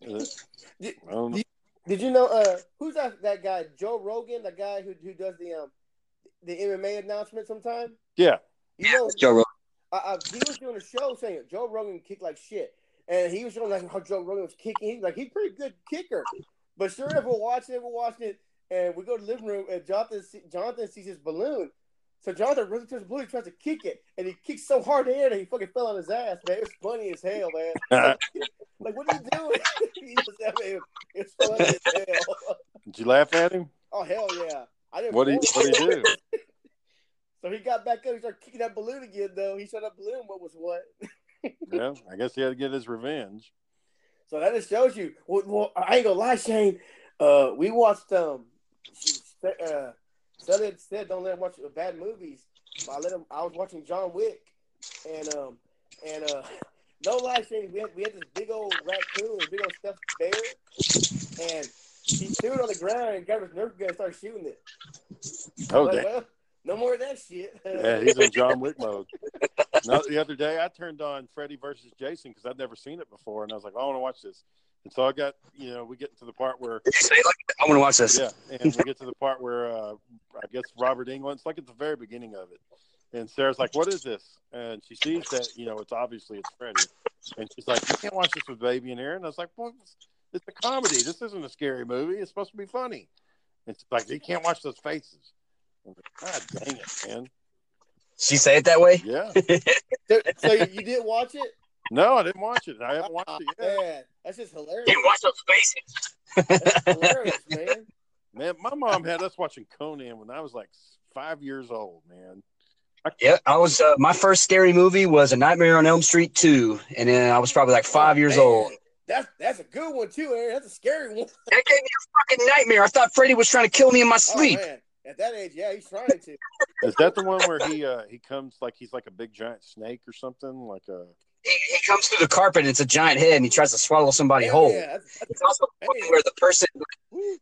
Know. Did you know uh who's that that guy Joe Rogan, the guy who who does the um the MMA announcement sometime? Yeah. You know, Joe Rogan. I, I, he was doing a show saying Joe Rogan kicked like shit, and he was showing like how Joe Rogan was kicking. He's like he's a pretty good kicker, but sure enough, we're watching it, we're watching it, and we go to the living room, and Jonathan Jonathan sees his balloon, So Jonathan runs to towards Blue, he tries to kick it, and he kicks so hard in the air that he fucking fell on his ass, man. It was funny as hell, man. Like, what are you doing? he just, I mean, it's funny as hell. Did you laugh at him? Oh hell yeah! I didn't. What do you What do you do? So he got back up. He started kicking that balloon again, though. He shot that balloon. What was what? Yeah, I guess he had to get his revenge. So that just shows you. Well, well I ain't gonna lie, Shane. Uh, we watched um, uh, Southern said don't let him watch bad movies. But I let him. I was watching John Wick, and um, and uh, no lie, Shane. We had we had this big old raccoon, big old stuffed bear, and he threw it on the ground and got his nerf gun and started shooting it. Oh, Like, damn. well, no more of that shit. Yeah, he's in John Wick mode. No, the other day, I turned on Freddy versus Jason because I'd never seen it before, and I was like, I want to watch this. And so I got, you know, we get to the part where, Did you say like I want to watch this? yeah, and we get to the part where uh, I guess Robert Englund. It's like at the very beginning of it, and Sarah's like, "What is this?" And she sees that, you know, it's obviously it's Freddy, and she's like, "You can't watch this with baby in here." And I was like, "Well, it's, it's a comedy. This isn't a scary movie. It's supposed to be funny." And she's like, "You can't watch those faces." I'm like, God dang it, man! She say it that way? Yeah. so, so you, you didn't watch it? No, I didn't watch it. I haven't watched it oh, yet. Man, that's just hilarious. Can't watch those faces. That's hilarious, man. Man, my mom had us watching Conan when I was like five years old, man. Yeah, I was. Uh, my first scary movie was A Nightmare on Elm Street two, and then I was probably like five Oh, years man. old. That's that's a good one too, Aaron. That's a scary one. That gave me a fucking nightmare. I thought Freddy was trying to kill me in my sleep. Oh man, at that age, yeah, he's trying to. Is that the one where he uh he comes like he's like a big giant snake or something? Like a he, he comes through the carpet and it's a giant head and he tries to swallow somebody Yeah, whole. yeah, It's also where the person,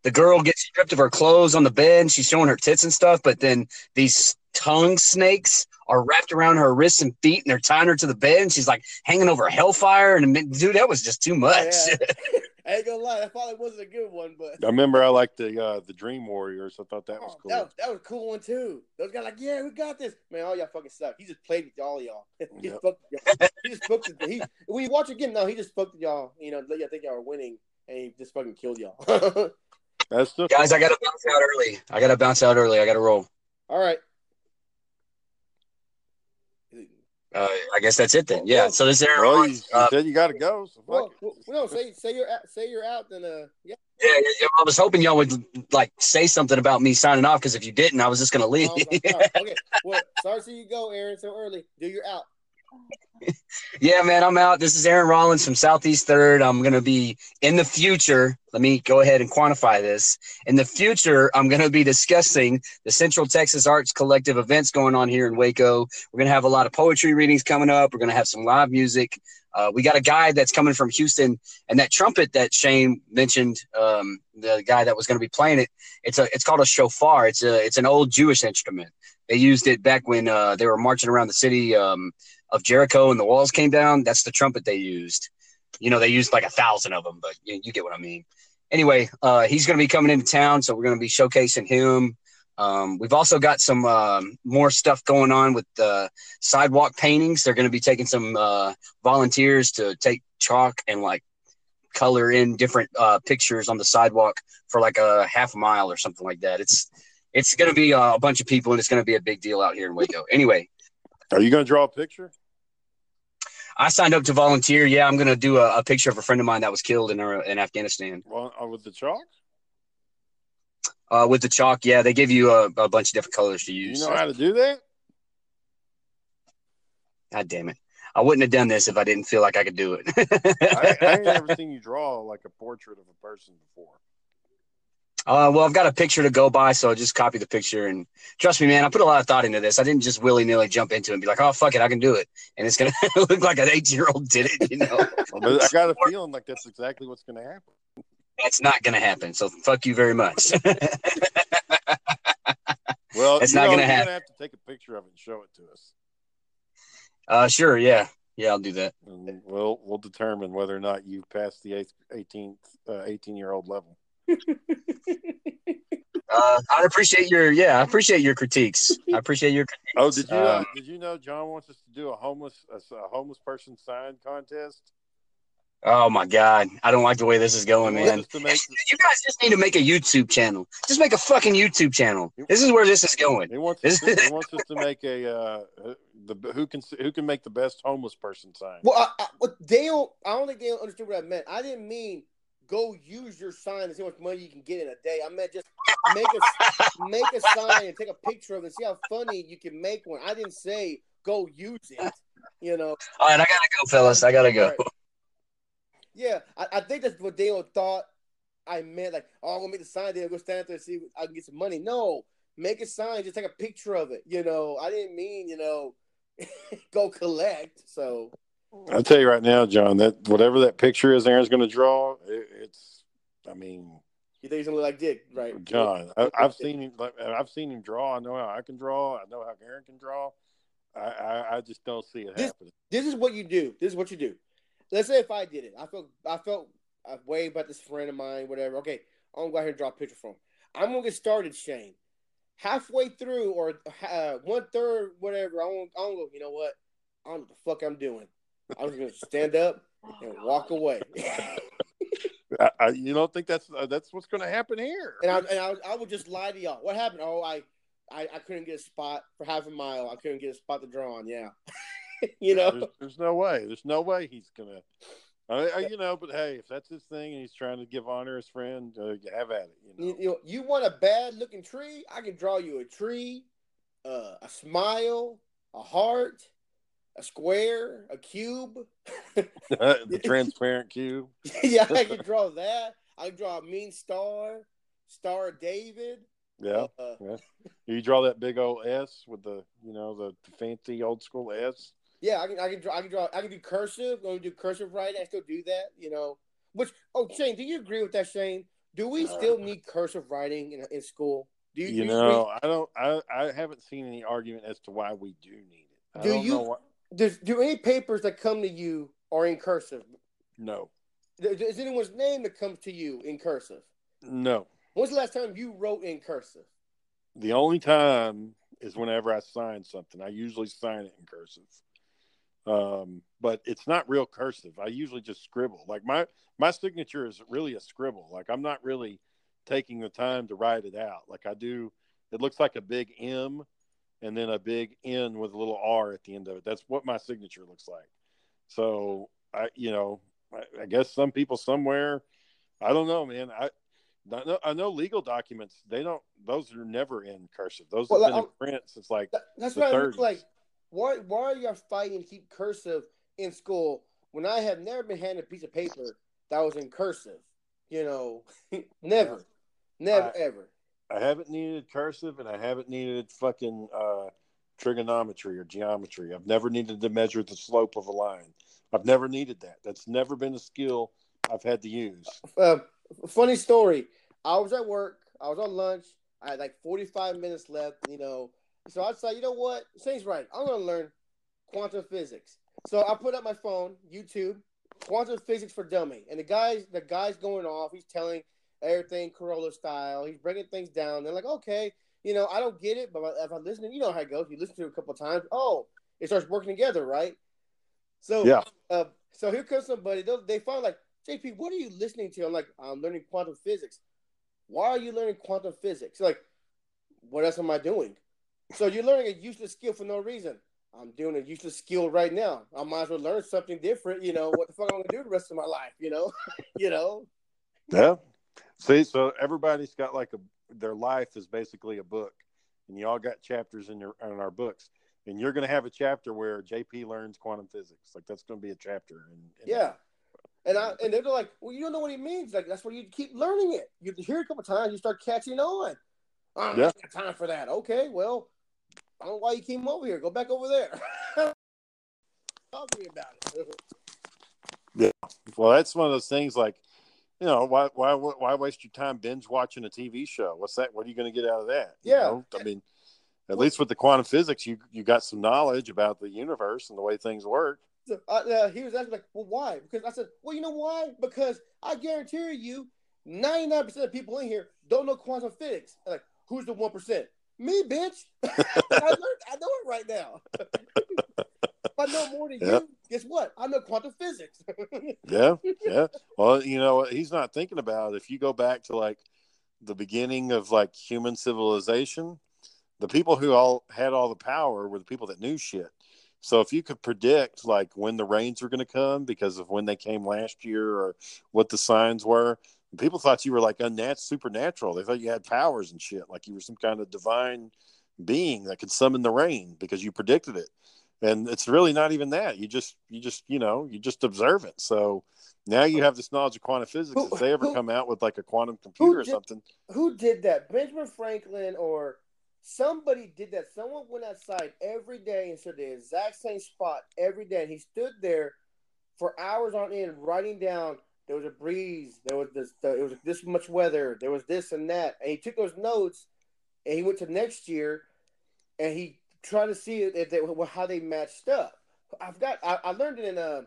the girl gets stripped of her clothes on the bed and she's showing her tits and stuff, but then these tongue snakes are wrapped around her wrists and feet and they're tying her to the bed and she's like hanging over hellfire. And dude, that was just too much. Yeah. I ain't gonna lie, that probably wasn't a good one, but I remember I liked the uh the Dream Warriors. I thought that was Oh, cool. that, that was a cool one too. Those guys like, yeah, we got this. Man, all y'all fucking suck. He just played with all y'all. he, Yep. just fucked, y'all. he just fucked it. He, when you watch it again, no, he just fucked with y'all. You know, let y'all think y'all were winning, and he just fucking killed y'all. That's the Guys, I gotta bounce out early. I gotta bounce out early. I gotta roll. all right. Uh, I guess that's it then. Yeah. So this is Aaron. well, you, Rodgers. you Uh, said you got to go. So fuck Well, well, no, say say you're out, say you're out, then uh, yeah. yeah, yeah, yeah, I was hoping y'all would like say something about me signing off because if you didn't, I was just gonna leave. Oh, okay. Oh, okay. Well, sorry to see you go, Aaron, so early. Do you're out. Yeah, man, I'm out. This is Aaron Rollins from Southeast Third. I'm going to be in the future. Let me go ahead and quantify this. In the future, I'm going to be discussing the Central Texas Arts Collective events going on here in Waco. We're going to have a lot of poetry readings coming up. We're going to have some live music. Uh, we got a guy that's coming from Houston, and that trumpet that Shane mentioned, um, the guy that was going to be playing it, it's a it's called a shofar. It's a it's an old Jewish instrument. They used it back when uh, they were marching around the city. Um, of Jericho and the walls came down, that's the trumpet they used. You know, they used like a thousand of them, but you, you get what I mean. Anyway, uh, he's going to be coming into town, so we're going to be showcasing him. Um, we've also got some um, more stuff going on with the sidewalk paintings. They're going to be taking some uh, volunteers to take chalk and like color in different uh, pictures on the sidewalk for like a half mile or something like that. It's it's going to be uh, a bunch of people, and it's going to be a big deal out here in Waco. Anyway, Are you going to draw a picture? I signed up to volunteer. Yeah, I'm gonna do a, a picture of a friend of mine that was killed in uh, in Afghanistan Well, uh, with the chalk? uh, with the chalk. Yeah, they give you a, a bunch of different colors to use. You know how to do that? God damn it! I wouldn't have done this if I didn't feel like I could do it. I, I ain't never seen you draw like a portrait of a person before. Uh, well, I've got a picture to go by, so I'll just copy the picture and trust me, man. I put a lot of thought into this. I didn't just willy nilly jump into it and be like, "Oh fuck it, I can do it," and it's gonna look like an 18 year old did it. You know, I got a feeling like that's exactly what's going to happen. that's not gonna happen. So fuck you very much. Well, It's not know, gonna you're happen. gonna have to take a picture of it and show it to us, uh, sure, yeah, yeah, I'll do that. and we'll we'll determine whether or not you've passed the eighth, 18th, uh, 18 year old level. Uh, I appreciate your yeah, I appreciate your critiques. I appreciate your critiques. Oh, did you uh, Um, did you know John wants us to do a homeless a, a homeless person sign contest? Oh my god, I don't like the way this is going, man. Just make, You guys just need to make a YouTube channel. Just make a fucking YouTube channel. This is where this is going. he wants us, he wants us to make a uh, the who can who can make the best homeless person sign. Well, I, I, what Dale, I don't think Dale understood what I meant. I didn't mean go use your sign and see how much money you can get in a day. I meant just make a make a sign and take a picture of it see how funny you can make one. I didn't say go use it. You know, All right, I gotta go, fellas. I gotta go. Right. Yeah, I, I think that's what Dale thought I meant. Like, oh, I'm gonna make the sign. Then go stand there and see if I can get some money. No, make a sign. Just take a picture of it. You know, I didn't mean you know go collect. So I'll tell you right now, John, that whatever that picture is Aaron's going to draw, it, it's. I mean, you think he's gonna look like Dick, right? John, I, I've seen him. I've seen him draw. I know how I can draw. I know how Aaron can draw. I, I, I just don't see it This- happening. This is what you do. This is what you do. Let's say if I did it, I felt I felt I way about this friend of mine, whatever. Okay, I'm gonna go ahead and draw a picture from. him. I'm gonna get started, Shane. Halfway through or uh, one third, whatever. I'm gonna, I'm gonna go. You know what? I don't know what the fuck I'm doing. I'm just gonna stand up and walk away. I, I, you don't think that's uh, that's what's going to happen here? and I and I, I would just lie to y'all. What happened? Oh, I, I I couldn't get a spot for half a mile. I couldn't get a spot to draw on. Yeah, you know. There's, there's no way. There's no way he's gonna. I, I, you know, but hey, if that's his thing and he's trying to give honor his friend, uh, have at it. You know. You, you, know, you want a bad looking tree? I can draw you a tree, uh, a smile, a heart, a square, a cube. the transparent cube. yeah, I can draw that. I can draw a mean star, Star David. Yeah. Uh, You draw that big old S with the, you know, the fancy old school S. yeah, I can. I can draw. I can draw. I can do cursive. Going to do cursive writing. I still do that. You know. Which? Oh, Shane, do you agree with that, Shane? Do we still need cursive writing in, in school? Do you? You do know, I don't. I I haven't seen any argument as to why we do need it. I Do don't you- know why. Does do any papers that come to you are in cursive? No, Is anyone's name that comes to you in cursive? no. When's the last time you wrote in cursive? The only time is whenever I sign something. I usually sign it in cursive. Um, but it's not real cursive. I usually just scribble. Like my my signature is really a scribble. Like I'm not really taking the time to write it out. Like I do. It looks like a big M, and then a big N with a little R at the end of it. That's what my signature looks like. So I, you know, I, I guess some people somewhere, I don't know, man. I I know, I know legal documents. They don't; those are never in cursive. Those Well, have been I'm- in uh, print since like That- that's The what I 30s. like. Why why are you fighting to keep cursive in school when I have never been handed a piece of paper that was in cursive? You know, never, never, I- ever. I haven't needed cursive, and I haven't needed fucking uh, trigonometry or geometry. I've never needed to measure the slope of a line. I've never needed that. That's never been a skill I've had to use. Uh, funny story. I was at work. I was on lunch. I had like 45 minutes left, you know. So I decided, you know what? Shane's right. I'm going to learn quantum physics. So I put up my phone, YouTube, quantum physics for dummy. And the guy's the guy's going off. He's telling everything Corolla style. He's breaking things down. They're like, okay, you know, I don't get it, but if I'm listening, you know how it goes. You listen to it a couple times. Oh, it starts working together, right? So Yeah. uh, so here comes somebody. They, they find like, JP, what are you listening to? I'm like, I'm learning quantum physics. Why are you learning quantum physics? Like, what else am I doing? So you're learning a useless skill for no reason. I'm doing a useless skill right now. I might as well learn something different. You know what the fuck I'm gonna do the rest of my life? You know, you know. Yeah. See, so everybody's got like a their life is basically a book, and you all got chapters in your in our books, and you're going to have a chapter where JP learns quantum physics. Like that's going to be a chapter. In Yeah. And I and they're like, well, you don't know what he means. Like that's where you keep learning it. You hear it a couple times, you start catching on. Oh, I'm Yeah. time for that. Okay, well, I don't know why you came over here. Go back over there. Talk to me about it. Yeah. Well, that's one of those things. Like, you know, why why why waste your time binge watching a TV show? What's that? What are you going to get out of that? You Yeah. know? I mean, at least with the quantum physics, you you got some knowledge about the universe and the way things work. So, uh, uh, he was asking like, well, why? Because I said, well, you know why? Because I guarantee you, ninety nine percent of people in here don't know quantum physics. I'm like, who's the one percent? Me, bitch. I learned. I know it right now. I know more than Yep. you, guess what? I know quantum physics. Yeah, yeah. Well, you know, he's not thinking about if you go back to like the beginning of like human civilization, the people who all had all the power were the people that knew shit. So if you could predict like when the rains were going to come because of when they came last year or what the signs were, people thought you were like unnatural, supernatural. They thought you had powers and shit, like you were some kind of divine being that could summon the rain because you predicted it. And it's really not even that. You just, you just, you know, you just observe it. So now you have this knowledge of quantum physics. Who- if they ever who- come out with like a quantum computer or did- something, Who did that? Benjamin Franklin or somebody did that. Someone went outside every day and stood the exact same spot every day. And he stood there for hours on end writing down there was a breeze, there was this, there was this much weather, there was this and that. And he took those notes and he went to next year and he tried to see if they, how they matched up. I've got, I, I learned it in a.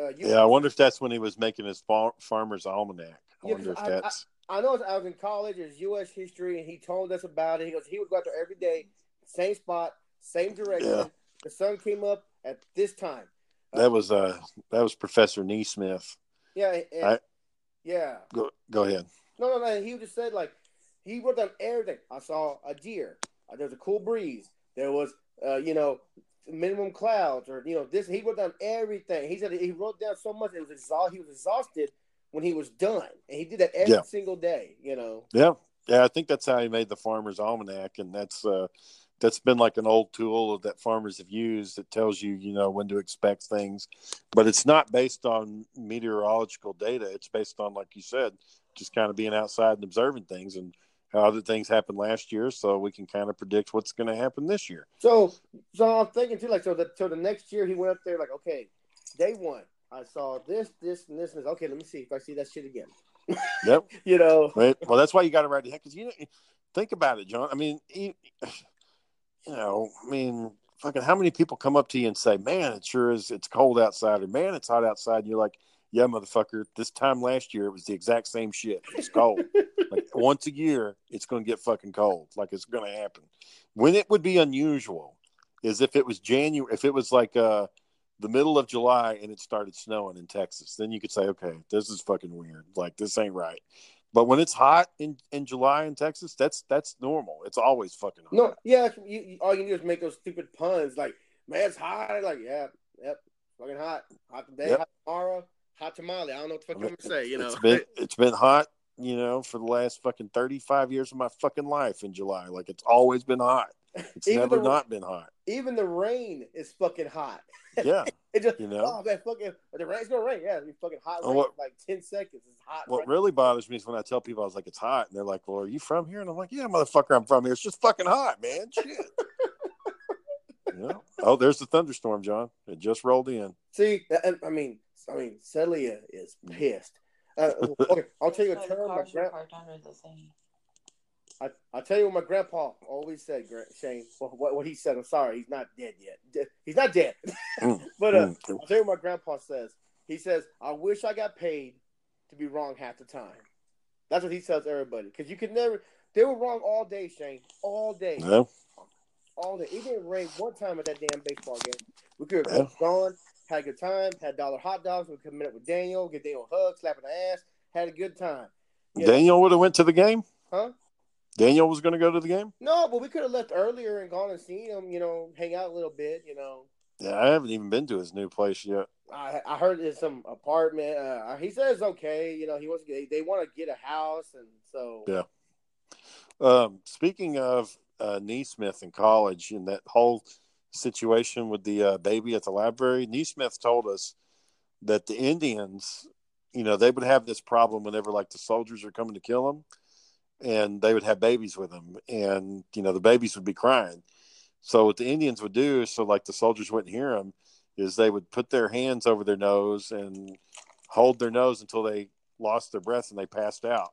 Uh, yeah, I wonder if that's when he was making his far- farmer's almanac. I Yeah, wonder if I- that's. I know I was in college. It was U.S. history, and he told us about it. He goes, he would go out there every day, same spot, same direction. Yeah. The sun came up at this time. that was uh that was Professor Neesmith. Yeah, and, I- yeah. Go go ahead. No, no, no. He just said like he wrote down everything. I saw a deer. There's a cool breeze. There was, uh, you know, minimum clouds, or you know, this. He wrote down everything. He said he wrote down so much. It was exhaust. He was exhausted when he was done, and he did that every Yeah. single day. You know. Yeah, yeah. I think that's how he made the farmer's almanac, and that's uh, that's been like an old tool that farmers have used that tells you, you know, when to expect things. But it's not based on meteorological data. It's based on, like you said, just kind of being outside and observing things and other things happened last year, so we can kind of predict what's going to happen this year. So, so I'm thinking too, like, so the so the next year he went up there, like, okay, day one, I saw this, this, and this, and this. Okay, let me see if I see that shit again. Yep. You know. Well, that's why you got to write it because you know, think about it, John. I mean, you, you know, I mean, fucking, how many people come up to you and say, "Man, it sure is. It's cold outside," or "Man, it's hot outside," and you're like, "Yeah, motherfucker. This time last year, it was the exact same shit. It's cold. once a year, it's going to get fucking cold. Like it's going to happen. When it would be unusual is if it was January, if it was like uh the middle of July and it started snowing in Texas, then you could say, okay, this is fucking weird. Like this ain't right. But when it's hot in, in July in Texas, that's that's normal. It's always fucking hot. no, yeah, you, you, all you do is make those stupid puns, like, man, it's hot. Like, yeah, yep, fucking hot, hot today, Yep. hot tomorrow, hot tamale. I don't know what the fuck I'm gonna say. You know, it's been it's been hot, you know, for the last fucking thirty five years of my fucking life in July. Like it's always been hot. It's never the- not been hot. even the rain is fucking hot. Yeah. It just, You know? oh man, fucking, the rain's gonna rain. Yeah, it's fucking hot. Rain, what- like ten seconds. It's hot. What rain. really bothers me is when I tell people I was like, it's hot, and they're like, Well, are you from here? And I'm like, Yeah, motherfucker, I'm from here. It's just fucking hot, man. Shit. you know? Oh, there's the thunderstorm, John. It just rolled in. See, I, I mean, I mean, Celia is mm. pissed. Uh, okay, I'll tell you a term. My cars were grand, parked under the. I, I'll tell you what my grandpa always said, Gra- Shane. What, what, what he said. I'm sorry, he's not dead yet. De- He's not dead. Mm, but uh, mm. I'll tell you what my grandpa says. He says, "I wish I got paid to be wrong half the time." That's what he tells everybody. Because you could never. They were wrong all day, Shane. All day. Yeah. all day. It didn't rain one time at that damn baseball game. We could have Yeah. gone, had a good time, had dollar hot dogs. We could have up with Daniel, get Daniel a hug, slap in the ass, had a good time. Daniel would have went to the game. Huh? Daniel was going to go to the game. No, but we could have left earlier and gone and seen him. You know, hang out a little bit. You know, Yeah, I haven't even been to his new place yet. I I heard it's some apartment. Uh, he says okay. You know, he wants get, they want to get a house, and so Yeah. Um, speaking of uh, Neesmith in college and that whole situation with the uh, baby at the library, Neesmith told us that the Indians, you know, they would have this problem whenever like the soldiers are coming to kill them, and they would have babies with them, and you know the babies would be crying. So what the Indians would do, so like the soldiers wouldn't hear them, is they would put their hands over their nose and hold their nose until they lost their breath and they passed out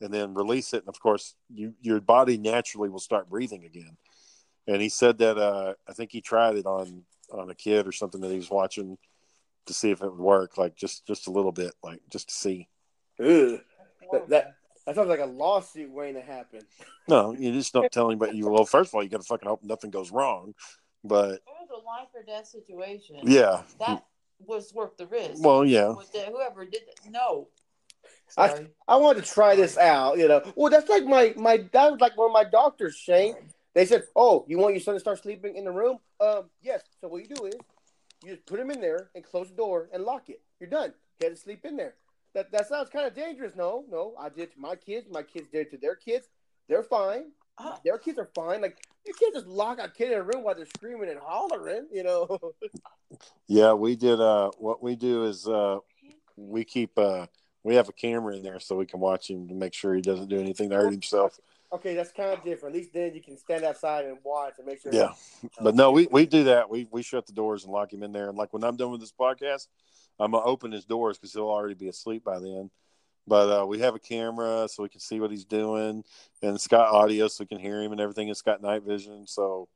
and then release it and of course you your body naturally will start breathing again and he said that uh i think he tried it on on a kid or something that he was watching to see if it would work like just just a little bit like just to see ugh, that, that that sounds like a lawsuit waiting to happen. no you just don't tell anybody you well first of all you gotta fucking hope nothing goes wrong But It was a life or death situation. yeah, That was worth the risk. well, yeah, Was that whoever did that? No. I- I wanted to try this out, you know. Well, that's like my my that was like one of my doctors, Shane. They said, "Oh, you want your son to start sleeping in the room?" Um, yes. So what you do is you just put him in there and close the door and lock it. You're done. He had to sleep in there. That that sounds kind of dangerous. No, no. I did it to my kids. My kids did it to their kids. They're fine. Uh, Their kids are fine. Like you can't just lock a kid in a room while they're screaming and hollering. You know. yeah. We did. Uh, what we do is uh, we keep uh, we have a camera in there so we can watch him to make sure he doesn't do anything to hurt himself. Okay, that's kind of different. At least then you can stand outside and watch and make sure. Yeah, but no, we, we do that. We we shut the doors and lock him in there. And like when I'm done with this podcast, I'm gonna open his doors because he'll already be asleep by then. But uh, we have a camera so we can see what he's doing, and it's got audio so we can hear him and everything. It's got night vision, so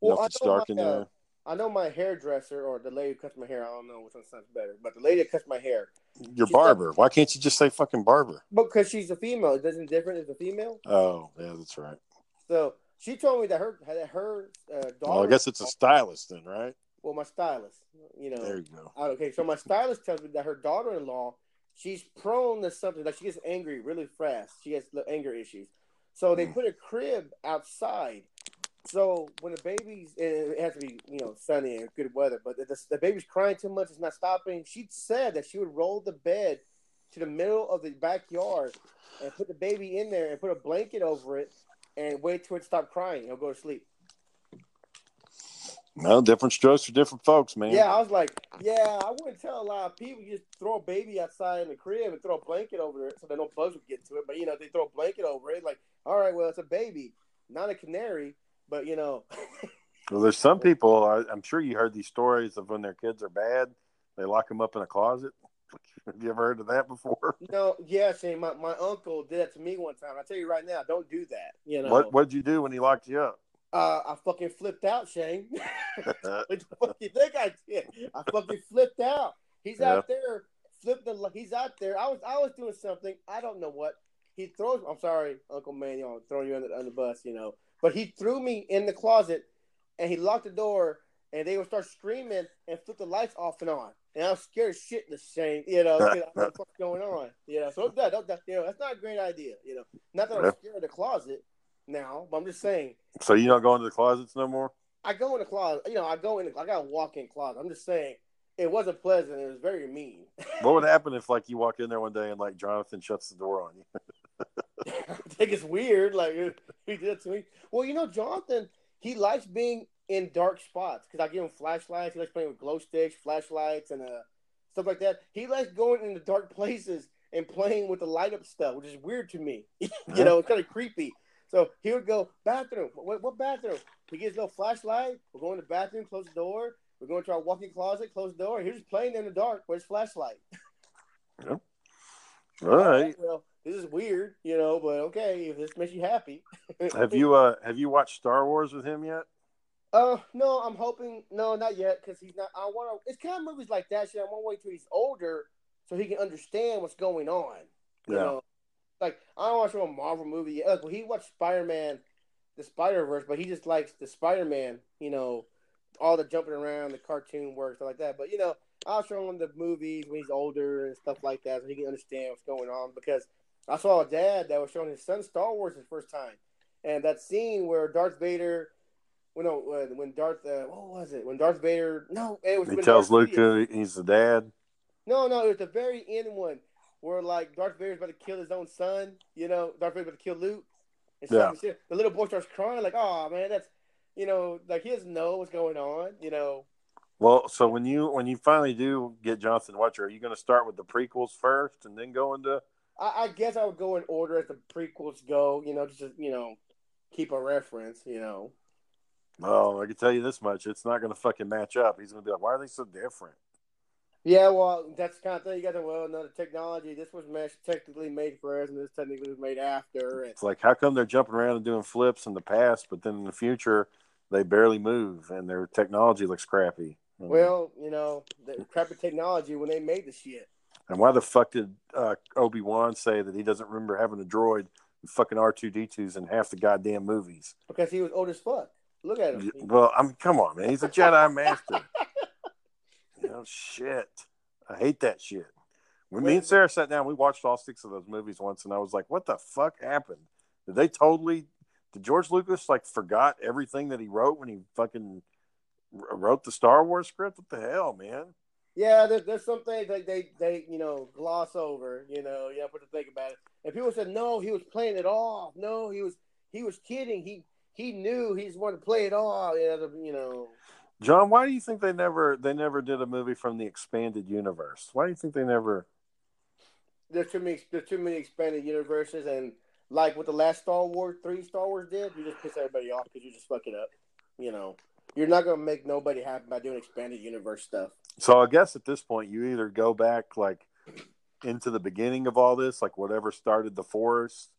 you Well, know if it's dark my, in uh, there. I know my hairdresser or the lady who cuts my hair. I don't know which one sounds better, but the lady that cuts my hair, Your barber. Why can't you just say fucking barber? because she's a female, it doesn't different as a female. Oh, yeah, that's right. So she told me that her that her uh, daughter. Well, I guess it's a stylist then, right? well, my stylist. You know. There you go. Okay, so my stylist tells me that her daughter-in-law, she's prone to something like she gets angry really fast. She has anger issues. So they Mm. put a crib outside. So when the baby's, it has to be you know sunny and good weather, but the, the baby's crying too much, it's not stopping. She said that she would roll the bed to the middle of the backyard and put the baby in there and put a blanket over it and wait till it stop crying. He'll go to sleep. No, different strokes for different folks, man. Yeah, I was like, yeah, I wouldn't tell a lot of people. You just throw a baby outside in the crib and throw a blanket over it so that no bugs would get to it. But you know, they throw a blanket over it. Like, all right, well, it's a baby, not a canary. But you know, Well, there's some people. I, I'm sure you heard these stories of when their kids are bad, they lock them up in a closet. Have you ever heard of that before? no, yeah, Shane, my, my uncle did that to me one time. I tell you right now, don't do that. You know, What What'd you do when he locked you up? Uh, I fucking flipped out, Shane. what the fuck you think I did? I fucking flipped out. He's Yeah. out there, flipped the. He's out there. I was I was doing something. I don't know what. He throws. I'm sorry, Uncle Manuel, I'm throwing you under, on the bus, you know. But he threw me in the closet, and he locked the door, and they would start screaming and flip the lights off and on. And I was scared as shit. The Shane, you know, I know what the fuck's going on, you know. So that, that, that, you know, that's not a great idea, you know. Not that I'm scared of the closet now, but I'm just saying. So you don't go into the closets no more? I go in the closet. You know, I go in. The, I got a walk-in closet. I'm just saying, it wasn't pleasant. It was very mean. What would happen if like you walk in there one day and like Jonathan shuts the door on you? I think it's weird. Like he did it to me. Well, you know, Jonathan, he likes being in dark spots because I give him flashlights. He likes playing with glow sticks, flashlights, and uh, stuff like that. He likes going into dark places and playing with the light up stuff, which is weird to me. you know, it's kind of creepy. So he would go bathroom. What, what bathroom? He gets no flashlight. We're going to the bathroom. Close the door. We're going to our walk-in closet. Close the door. He's just playing in the dark with his flashlight. All right. Well, this is weird, you know, but okay if this makes you happy. Have you uh have you watched Star Wars with him yet? Uh, no, I'm hoping no, not yet, because he's not. I want to. It's kind of movies like that. Shit, I want to wait till he's older so he can understand what's going on. You Yeah. know, like I don't watch a Marvel movie. yet. Like, well, he watched Spider Man, the Spider Verse, but he just likes the Spider Man. You know, all the jumping around, the cartoon work, stuff like that. But you know, I'll show him the movies when he's older and stuff like that, so he can understand what's going on. Because I saw a dad that was showing his son Star Wars his first time, and that scene where Darth Vader. Well, no, when, when Darth, uh, what was it? When Darth Vader, no, it was He tells Darth Luke uh, he's the dad. no, no, it was the very end one where like Darth Vader's about to kill his own son. You know, Darth Vader's about to kill Luke. And Yeah. shit. The little boy starts crying like, "Oh man, that's you know, like he doesn't know what's going on." You know, Well, so when you when you finally do get Jonathan Watcher, are you going to start with the prequels first and then go into? I, I guess I would go in order as the prequels go. You know, just you know, keep a reference. You know, Well, I can tell you this much: it's not going to fucking match up. He's going to be like, "Why are they so different?" yeah. Well, that's the kind of thing you got to. Well, no, the technology. This was mesh technically made for us, and this technically was made after. And It's like, how come they're jumping around and doing flips in the past, but then in the future they barely move and their technology looks crappy? well, you know, the crappy technology when they made the shit. And why the fuck did uh, Obi Wan say that he doesn't remember having a droid? Fucking R two D twos in half the goddamn movies. Because he was old as fuck. Look at him. Well, I mean, come on, man. He's a Jedi master. you know, shit. I hate that shit. When me and Sarah sat down, we watched all six of those movies once, and I was like, "What the fuck happened? Did they totally? Did George Lucas like forgot everything that he wrote when he fucking wrote the Star Wars script? What the hell, man?" Yeah, there's, there's some things that they, they, you know, gloss over. You know, you have to think about it. And people said, no, he was playing it off. No, he was he was kidding. He he knew he just wanted to play it off. You know, John, why do you think they never they never did a movie from the expanded universe? Why do you think they never? There's too many there's too many expanded universes, and like with the last Star Wars three Star Wars did, you just piss everybody off because you just fuck it up. You know, you're not gonna make nobody happy by doing expanded universe stuff. So I guess at this point, you either go back like into the beginning of all this, like whatever started the forest,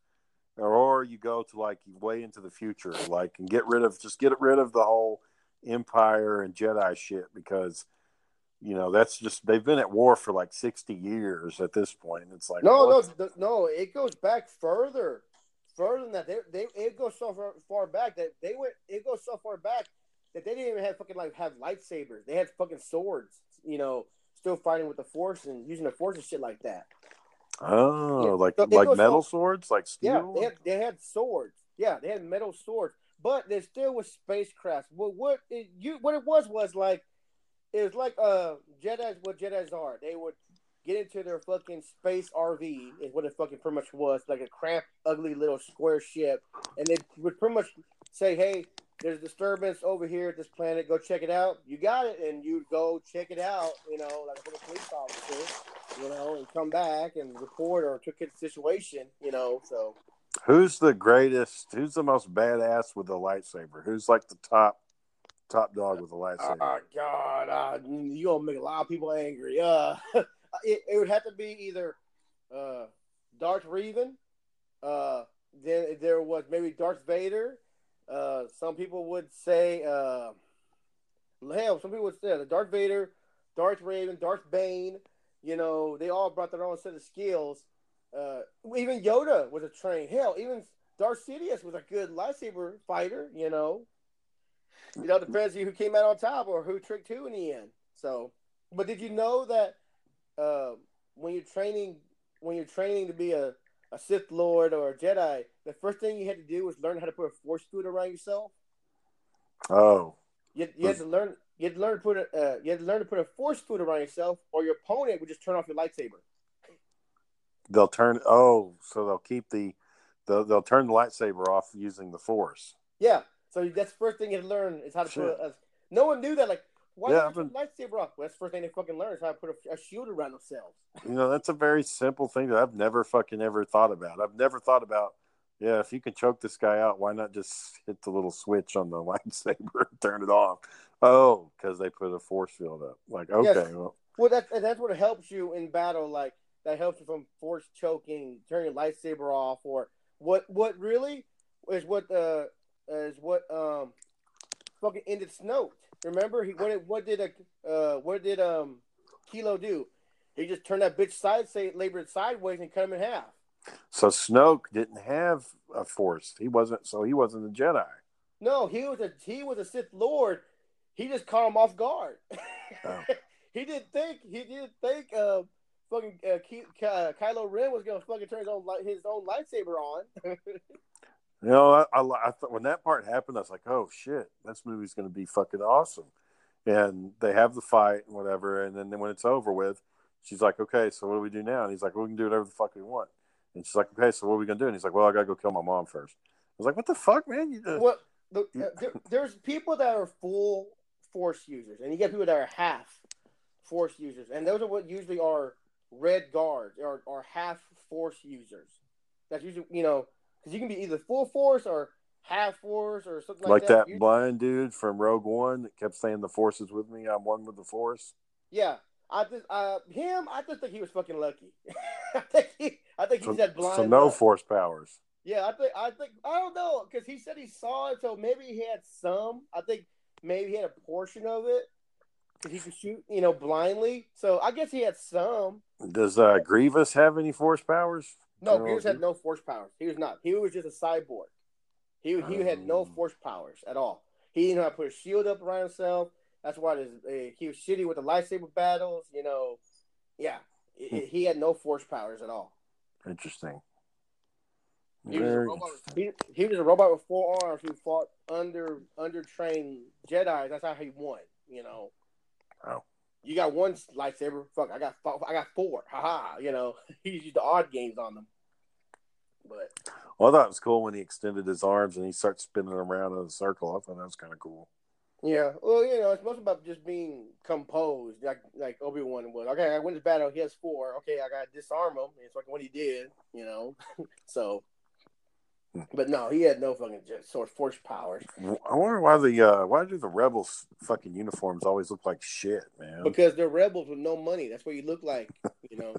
or, or you go to like way into the future, like and get rid of just get rid of the whole Empire and Jedi shit because you know that's just they've been at war for like 60 years at this point. It's like no what's- no no it goes back further further than that. They, they it goes so far, far back that they went it goes so far back that they didn't even have fucking like have lightsabers. They had fucking swords you know still fighting with the force and using the force and shit like that. Oh Yeah, like so like metal so- swords? Like yeah steel? they had, they had swords. Yeah they had metal swords. But there still was spacecraft. well what it, you what it was was like it was like uh Jedi's what Jedi's are. They would get into their fucking space RV is what it fucking pretty much was, like a cramped, ugly little square ship, and they would pretty much say, "Hey, there's disturbance over here at this planet. Go check it out. You got it, and you'd go check it out. You know, like a police officer, you know, and come back and report or took it situation. You know, so who's the greatest who's the most badass with a lightsaber who's like the top top dog with a lightsaber Oh God, uh, you gonna make a lot of people angry. Uh, it, it would have to be either uh, Darth Revan, uh, then there was maybe Darth Vader. Uh, some people would say, uh, hell, some people would say the Darth Vader, Darth Revan, Darth Bane. You know, they all brought their own set of skills. Uh, even Yoda was a trained. Hell, even Darth Sidious was a good lightsaber fighter. You know, you know, depends who came out on top or who tricked who in the end. So, but did you know that uh, when you're training, when you're training to be a, a Sith Lord or a Jedi, the first thing you had to do was learn how to put a force field around yourself. oh You, you had to learn. You had to learn to put a. Uh, you had to learn to put a force field around yourself, or your opponent would just turn off your lightsaber. they'll turn oh so they'll keep the they'll, they'll turn the lightsaber off using the force Yeah. So that's the first thing you had to learn is how to Shit. put. A, no one knew that. Like, why Yeah, yeah, I've turn the lightsaber? Well, that's the first thing they fucking learn is how to put a, a shield around themselves. you know that's a very simple thing that i've never fucking ever thought about i've never thought about yeah if you can choke this guy out why not just hit the little switch on the lightsaber and turn it off oh because they put a force field up like okay Yes. well Well, that's that's what helps you in battle. Like that helps you from force choking, turning your lightsaber off, or what? What really is what uh is what um fucking ended Snoke. Remember he what did what did a uh what did um Kylo do? He just turned that bitch side say labored sideways and cut him in half. so snoke didn't have a force he wasn't so he wasn't a jedi No, he was a he was a Sith Lord. He just caught him off guard. Oh. he didn't think he didn't think uh fucking uh, Ky- Ky- Kylo Ren was gonna fucking turn his own li- his own lightsaber on. You know, I, I, I thought when that part happened, I was like, "Oh shit, this movie's going to be fucking awesome." And they have the fight and whatever, and then when it's over with, she's like, "Okay, so what do we do now?" And he's like, "We can do whatever the fuck we want." And she's like, "Okay, so what are we gonna do?" And he's like, "Well, I gotta go kill my mom first. I was like, "What the fuck, man?" You just, well, the, there, there's people that are full Force users, and you get people that are half Force users, and those are what usually are Red Guards or, or half Force users. That's usually you know because you can be either full Force or half Force or something like, like that You- blind dude from Rogue One that kept saying, "The Force is with me. I'm one with the Force." Yeah, I just uh him. I just think he was fucking lucky. I think he. I think he So, said blind. so no luck. Force powers. Yeah, I think. I think. I don't know because he said he saw it, so maybe he had some. I think maybe he had a portion of it because he could shoot, you know, blindly. So I guess he had some. Does uh, Grievous have any Force powers? No, General Grievous had no force powers. He was not. He was just a cyborg. He he had no force powers at all. He didn't know how to put a shield up around himself. That's why this, uh, he was shitty with the lightsaber battles. You know, yeah, it- he had no force powers at all. Interesting. He was, a robot, he, he was a robot with four arms who fought under undertrained Jedi. That's how he won. You know. Wow. You got one lightsaber. Fuck, I got I got four. Haha. You know, he used the odd games on them. But Well, I thought it was cool when he extended his arms and he starts spinning around in a circle. I thought that was kind of cool. yeah, well, you know, it's most about just being composed, like like Obi Wan was. Okay, I win this battle. He has four. Okay, I got to disarm him. It's like what he did. You know, so. But no, he had no fucking of force powers. I wonder why the uh, why do the rebels fucking uniforms always look like shit, man? Because they're rebels with no money. That's what you look like, you know.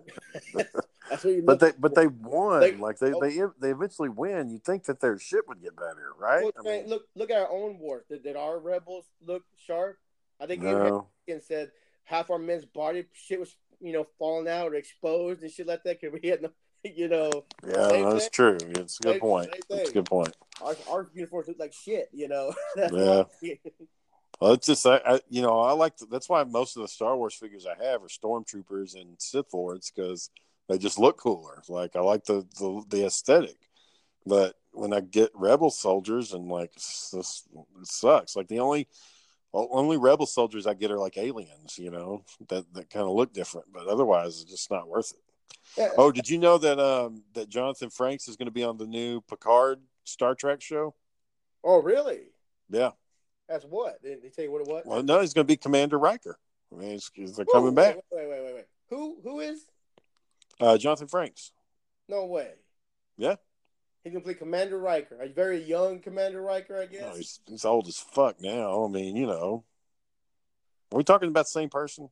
That's what you But they but they won. They- like they, oh. they they eventually win. You'd think that their shit would get better, right? Well, I mean, look, look at our own war. Did, did our rebels look sharp? I think no. Lincoln said half our men's body shit was, you know, falling out or exposed and shit like that because we had no, you know, Yeah, that's thing. true. It's a good Same- point. That's a good point. our, our uniforms look like shit, you know. That's Yeah. Well, it's just I, I you know I like the, that's why most of the Star Wars figures I have are stormtroopers and Sith lords because they just look cooler. Like I like the the, the aesthetic, but when I get Rebel soldiers and like it sucks. Like the only well, only Rebel soldiers I get are like aliens, you know, that that kind of look different. But otherwise, it's just not worth it. Yeah. Oh, did you know that um that Jonathan Frakes is going to be on the new Picard Star Trek show? Oh, really? Yeah. That's what? Did they tell you what it was? Well, no, he's going to be Commander Riker. I mean, he's, he's- they're Who? coming back. Wait, wait, wait, wait, wait. Who? Who is? Uh, Jonathan Frakes. No way. Yeah. He gonna play Commander Riker, a very young Commander Riker, I guess. No, he's, he's old as fuck now. I mean, you know. Are we talking about the same person?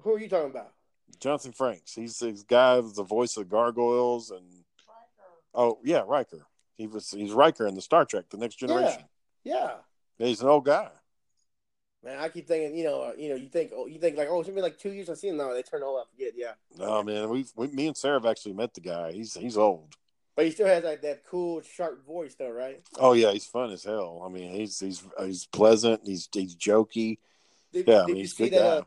Who are you talking about? Jonathan Frakes. He's the guy with the voice of Gargoyles and oh yeah, Riker. He was he's Riker in the Star Trek, the Next Generation. Yeah. Yeah. He's an old guy. Man, I keep thinking, you know, uh, you know, you think, oh, you think like, oh, it's been like two years I've seen him. now. they turn old. I forget. Yeah, No man, we, we me and Sarah have actually met the guy. He's he's old. but he still has like that cool, sharp voice, though, right? Oh yeah, he's fun as hell. I mean, he's he's he's pleasant. He's he's jokey. Did, Yeah, I did mean, you he's see good that? Uh,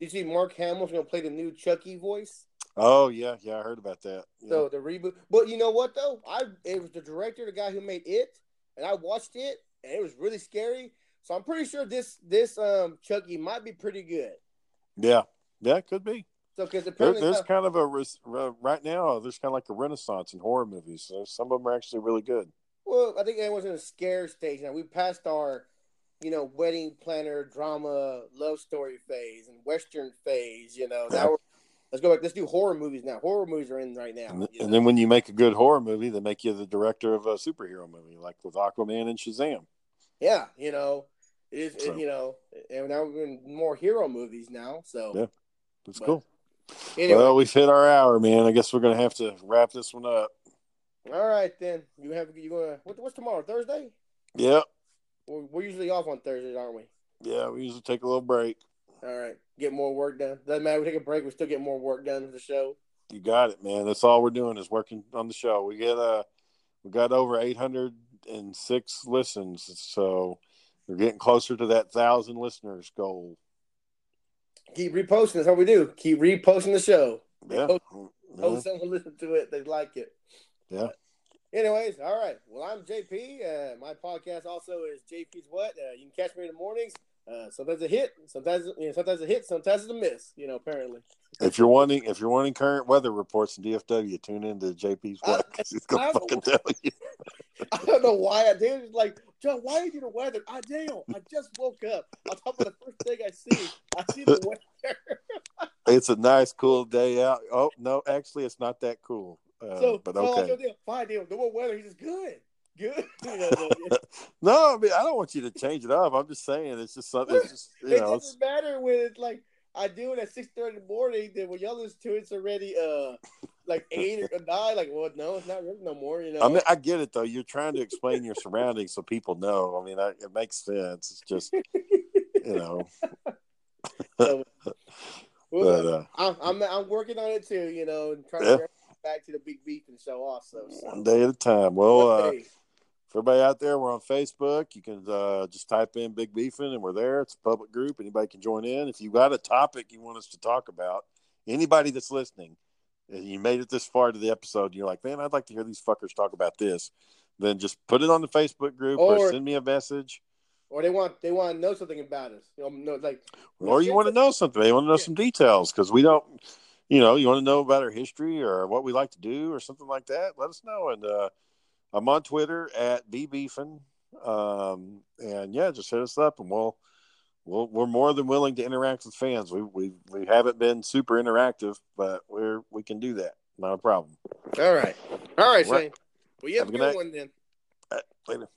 did you see Mark Hamill's gonna play the new Chucky voice? Oh yeah, yeah, I heard about that. Yeah. So the reboot. But you know what though? I it was the director, the guy who made it, and I watched it, and it was really scary. So I'm pretty sure this this um Chucky might be pretty good. yeah, yeah, it could be. So because There, apparently, there's uh, kind of a right now. There's kind of like a renaissance in horror movies. So some of them are actually really good. well, I think everyone's in a scare stage now. We passed our, you know, wedding planner drama love story phase and western phase. You know, now we're, let's go back. Let's do horror movies now. Horror movies are in right now. And, you know? and then when you make a good horror movie, they make you the director of a superhero movie, like with Aquaman and Shazam. yeah, you know, it is. So- It, you know, and now we're in more hero movies now. So Yeah. That's But- cool. anyway, Well, we've hit our hour, man. I guess we're gonna have to wrap this one up. all right then. You have you gonna what, what's tomorrow? Thursday? Yeah, We're, we're usually off on Thursdays, aren't we? yeah. We usually take a little break. All right, get more work done. Doesn't matter. We take a break. We still get more work done for the show. You got it, man. That's all we're doing is working on the show. We get uh we got over eight hundred and six listens, so we're getting closer to that thousand listeners goal. Keep reposting. That's what we do. Keep reposting the show. Yeah. Hope- Yeah. Someone listen to it. They like it. Yeah. But anyways, all right. Well, I'm JP. Uh, my podcast also is JP's What. Uh, you can catch me in the mornings. Uh, sometimes a hit, sometimes you know, sometimes a hit, sometimes it's a miss. You know, apparently. If you're wanting if you're wanting current weather reports in DFW, tune into JP's he's I gonna don't fucking know. tell you. I don't know why I did. It's like, John, why are you the weather? I Dale, I just woke up. On top of the first thing I see, I see the weather. It's a nice, cool day out. Oh no, actually, it's not that cool. Uh, so, but okay. Go, fine, Dale. The weather? He's just good, good. You know, so, no, I mean I don't want you to change it up. I'm just saying it's just something. It's just you it know. Doesn't matter when it's like I do it at six thirty in the morning. Then when y'all listen to it, it's already uh like eight or nine. Like, well, no, it's not really no more. You know. I mean, I get it though. You're trying to explain your surroundings so people know. I mean, I, it makes sense. It's just you know. So, well, But uh, I'm, I'm I'm working on it too. You know, and trying Yeah. to get back to the Big Beefin' show also. So. one day at a time. Well, One uh, day. For everybody out there, we're on Facebook. You can uh, just type in Big Beefin' and we're there. It's a public group. Anybody can join in. If you've got a topic you want us to talk about, anybody that's listening, and you made it this far to the episode, and you're like, man, I'd like to hear these fuckers talk about this, then just put it on the Facebook group or, Or- send me a message. Or they want they want to know something about us. You know, know, like Or you want to know something. They want to know Yeah. some details because we don't, you know, you want to know about our history or what we like to do or something like that. Let us know. And uh, I'm on Twitter at bbeefin. Um, and yeah, just hit us up and we'll, we'll we're more than willing to interact with fans. We we we haven't been super interactive, but we're we can do that. Not a problem. all right, all right, Right. Shane. Well, you have, a good night. one then. Later.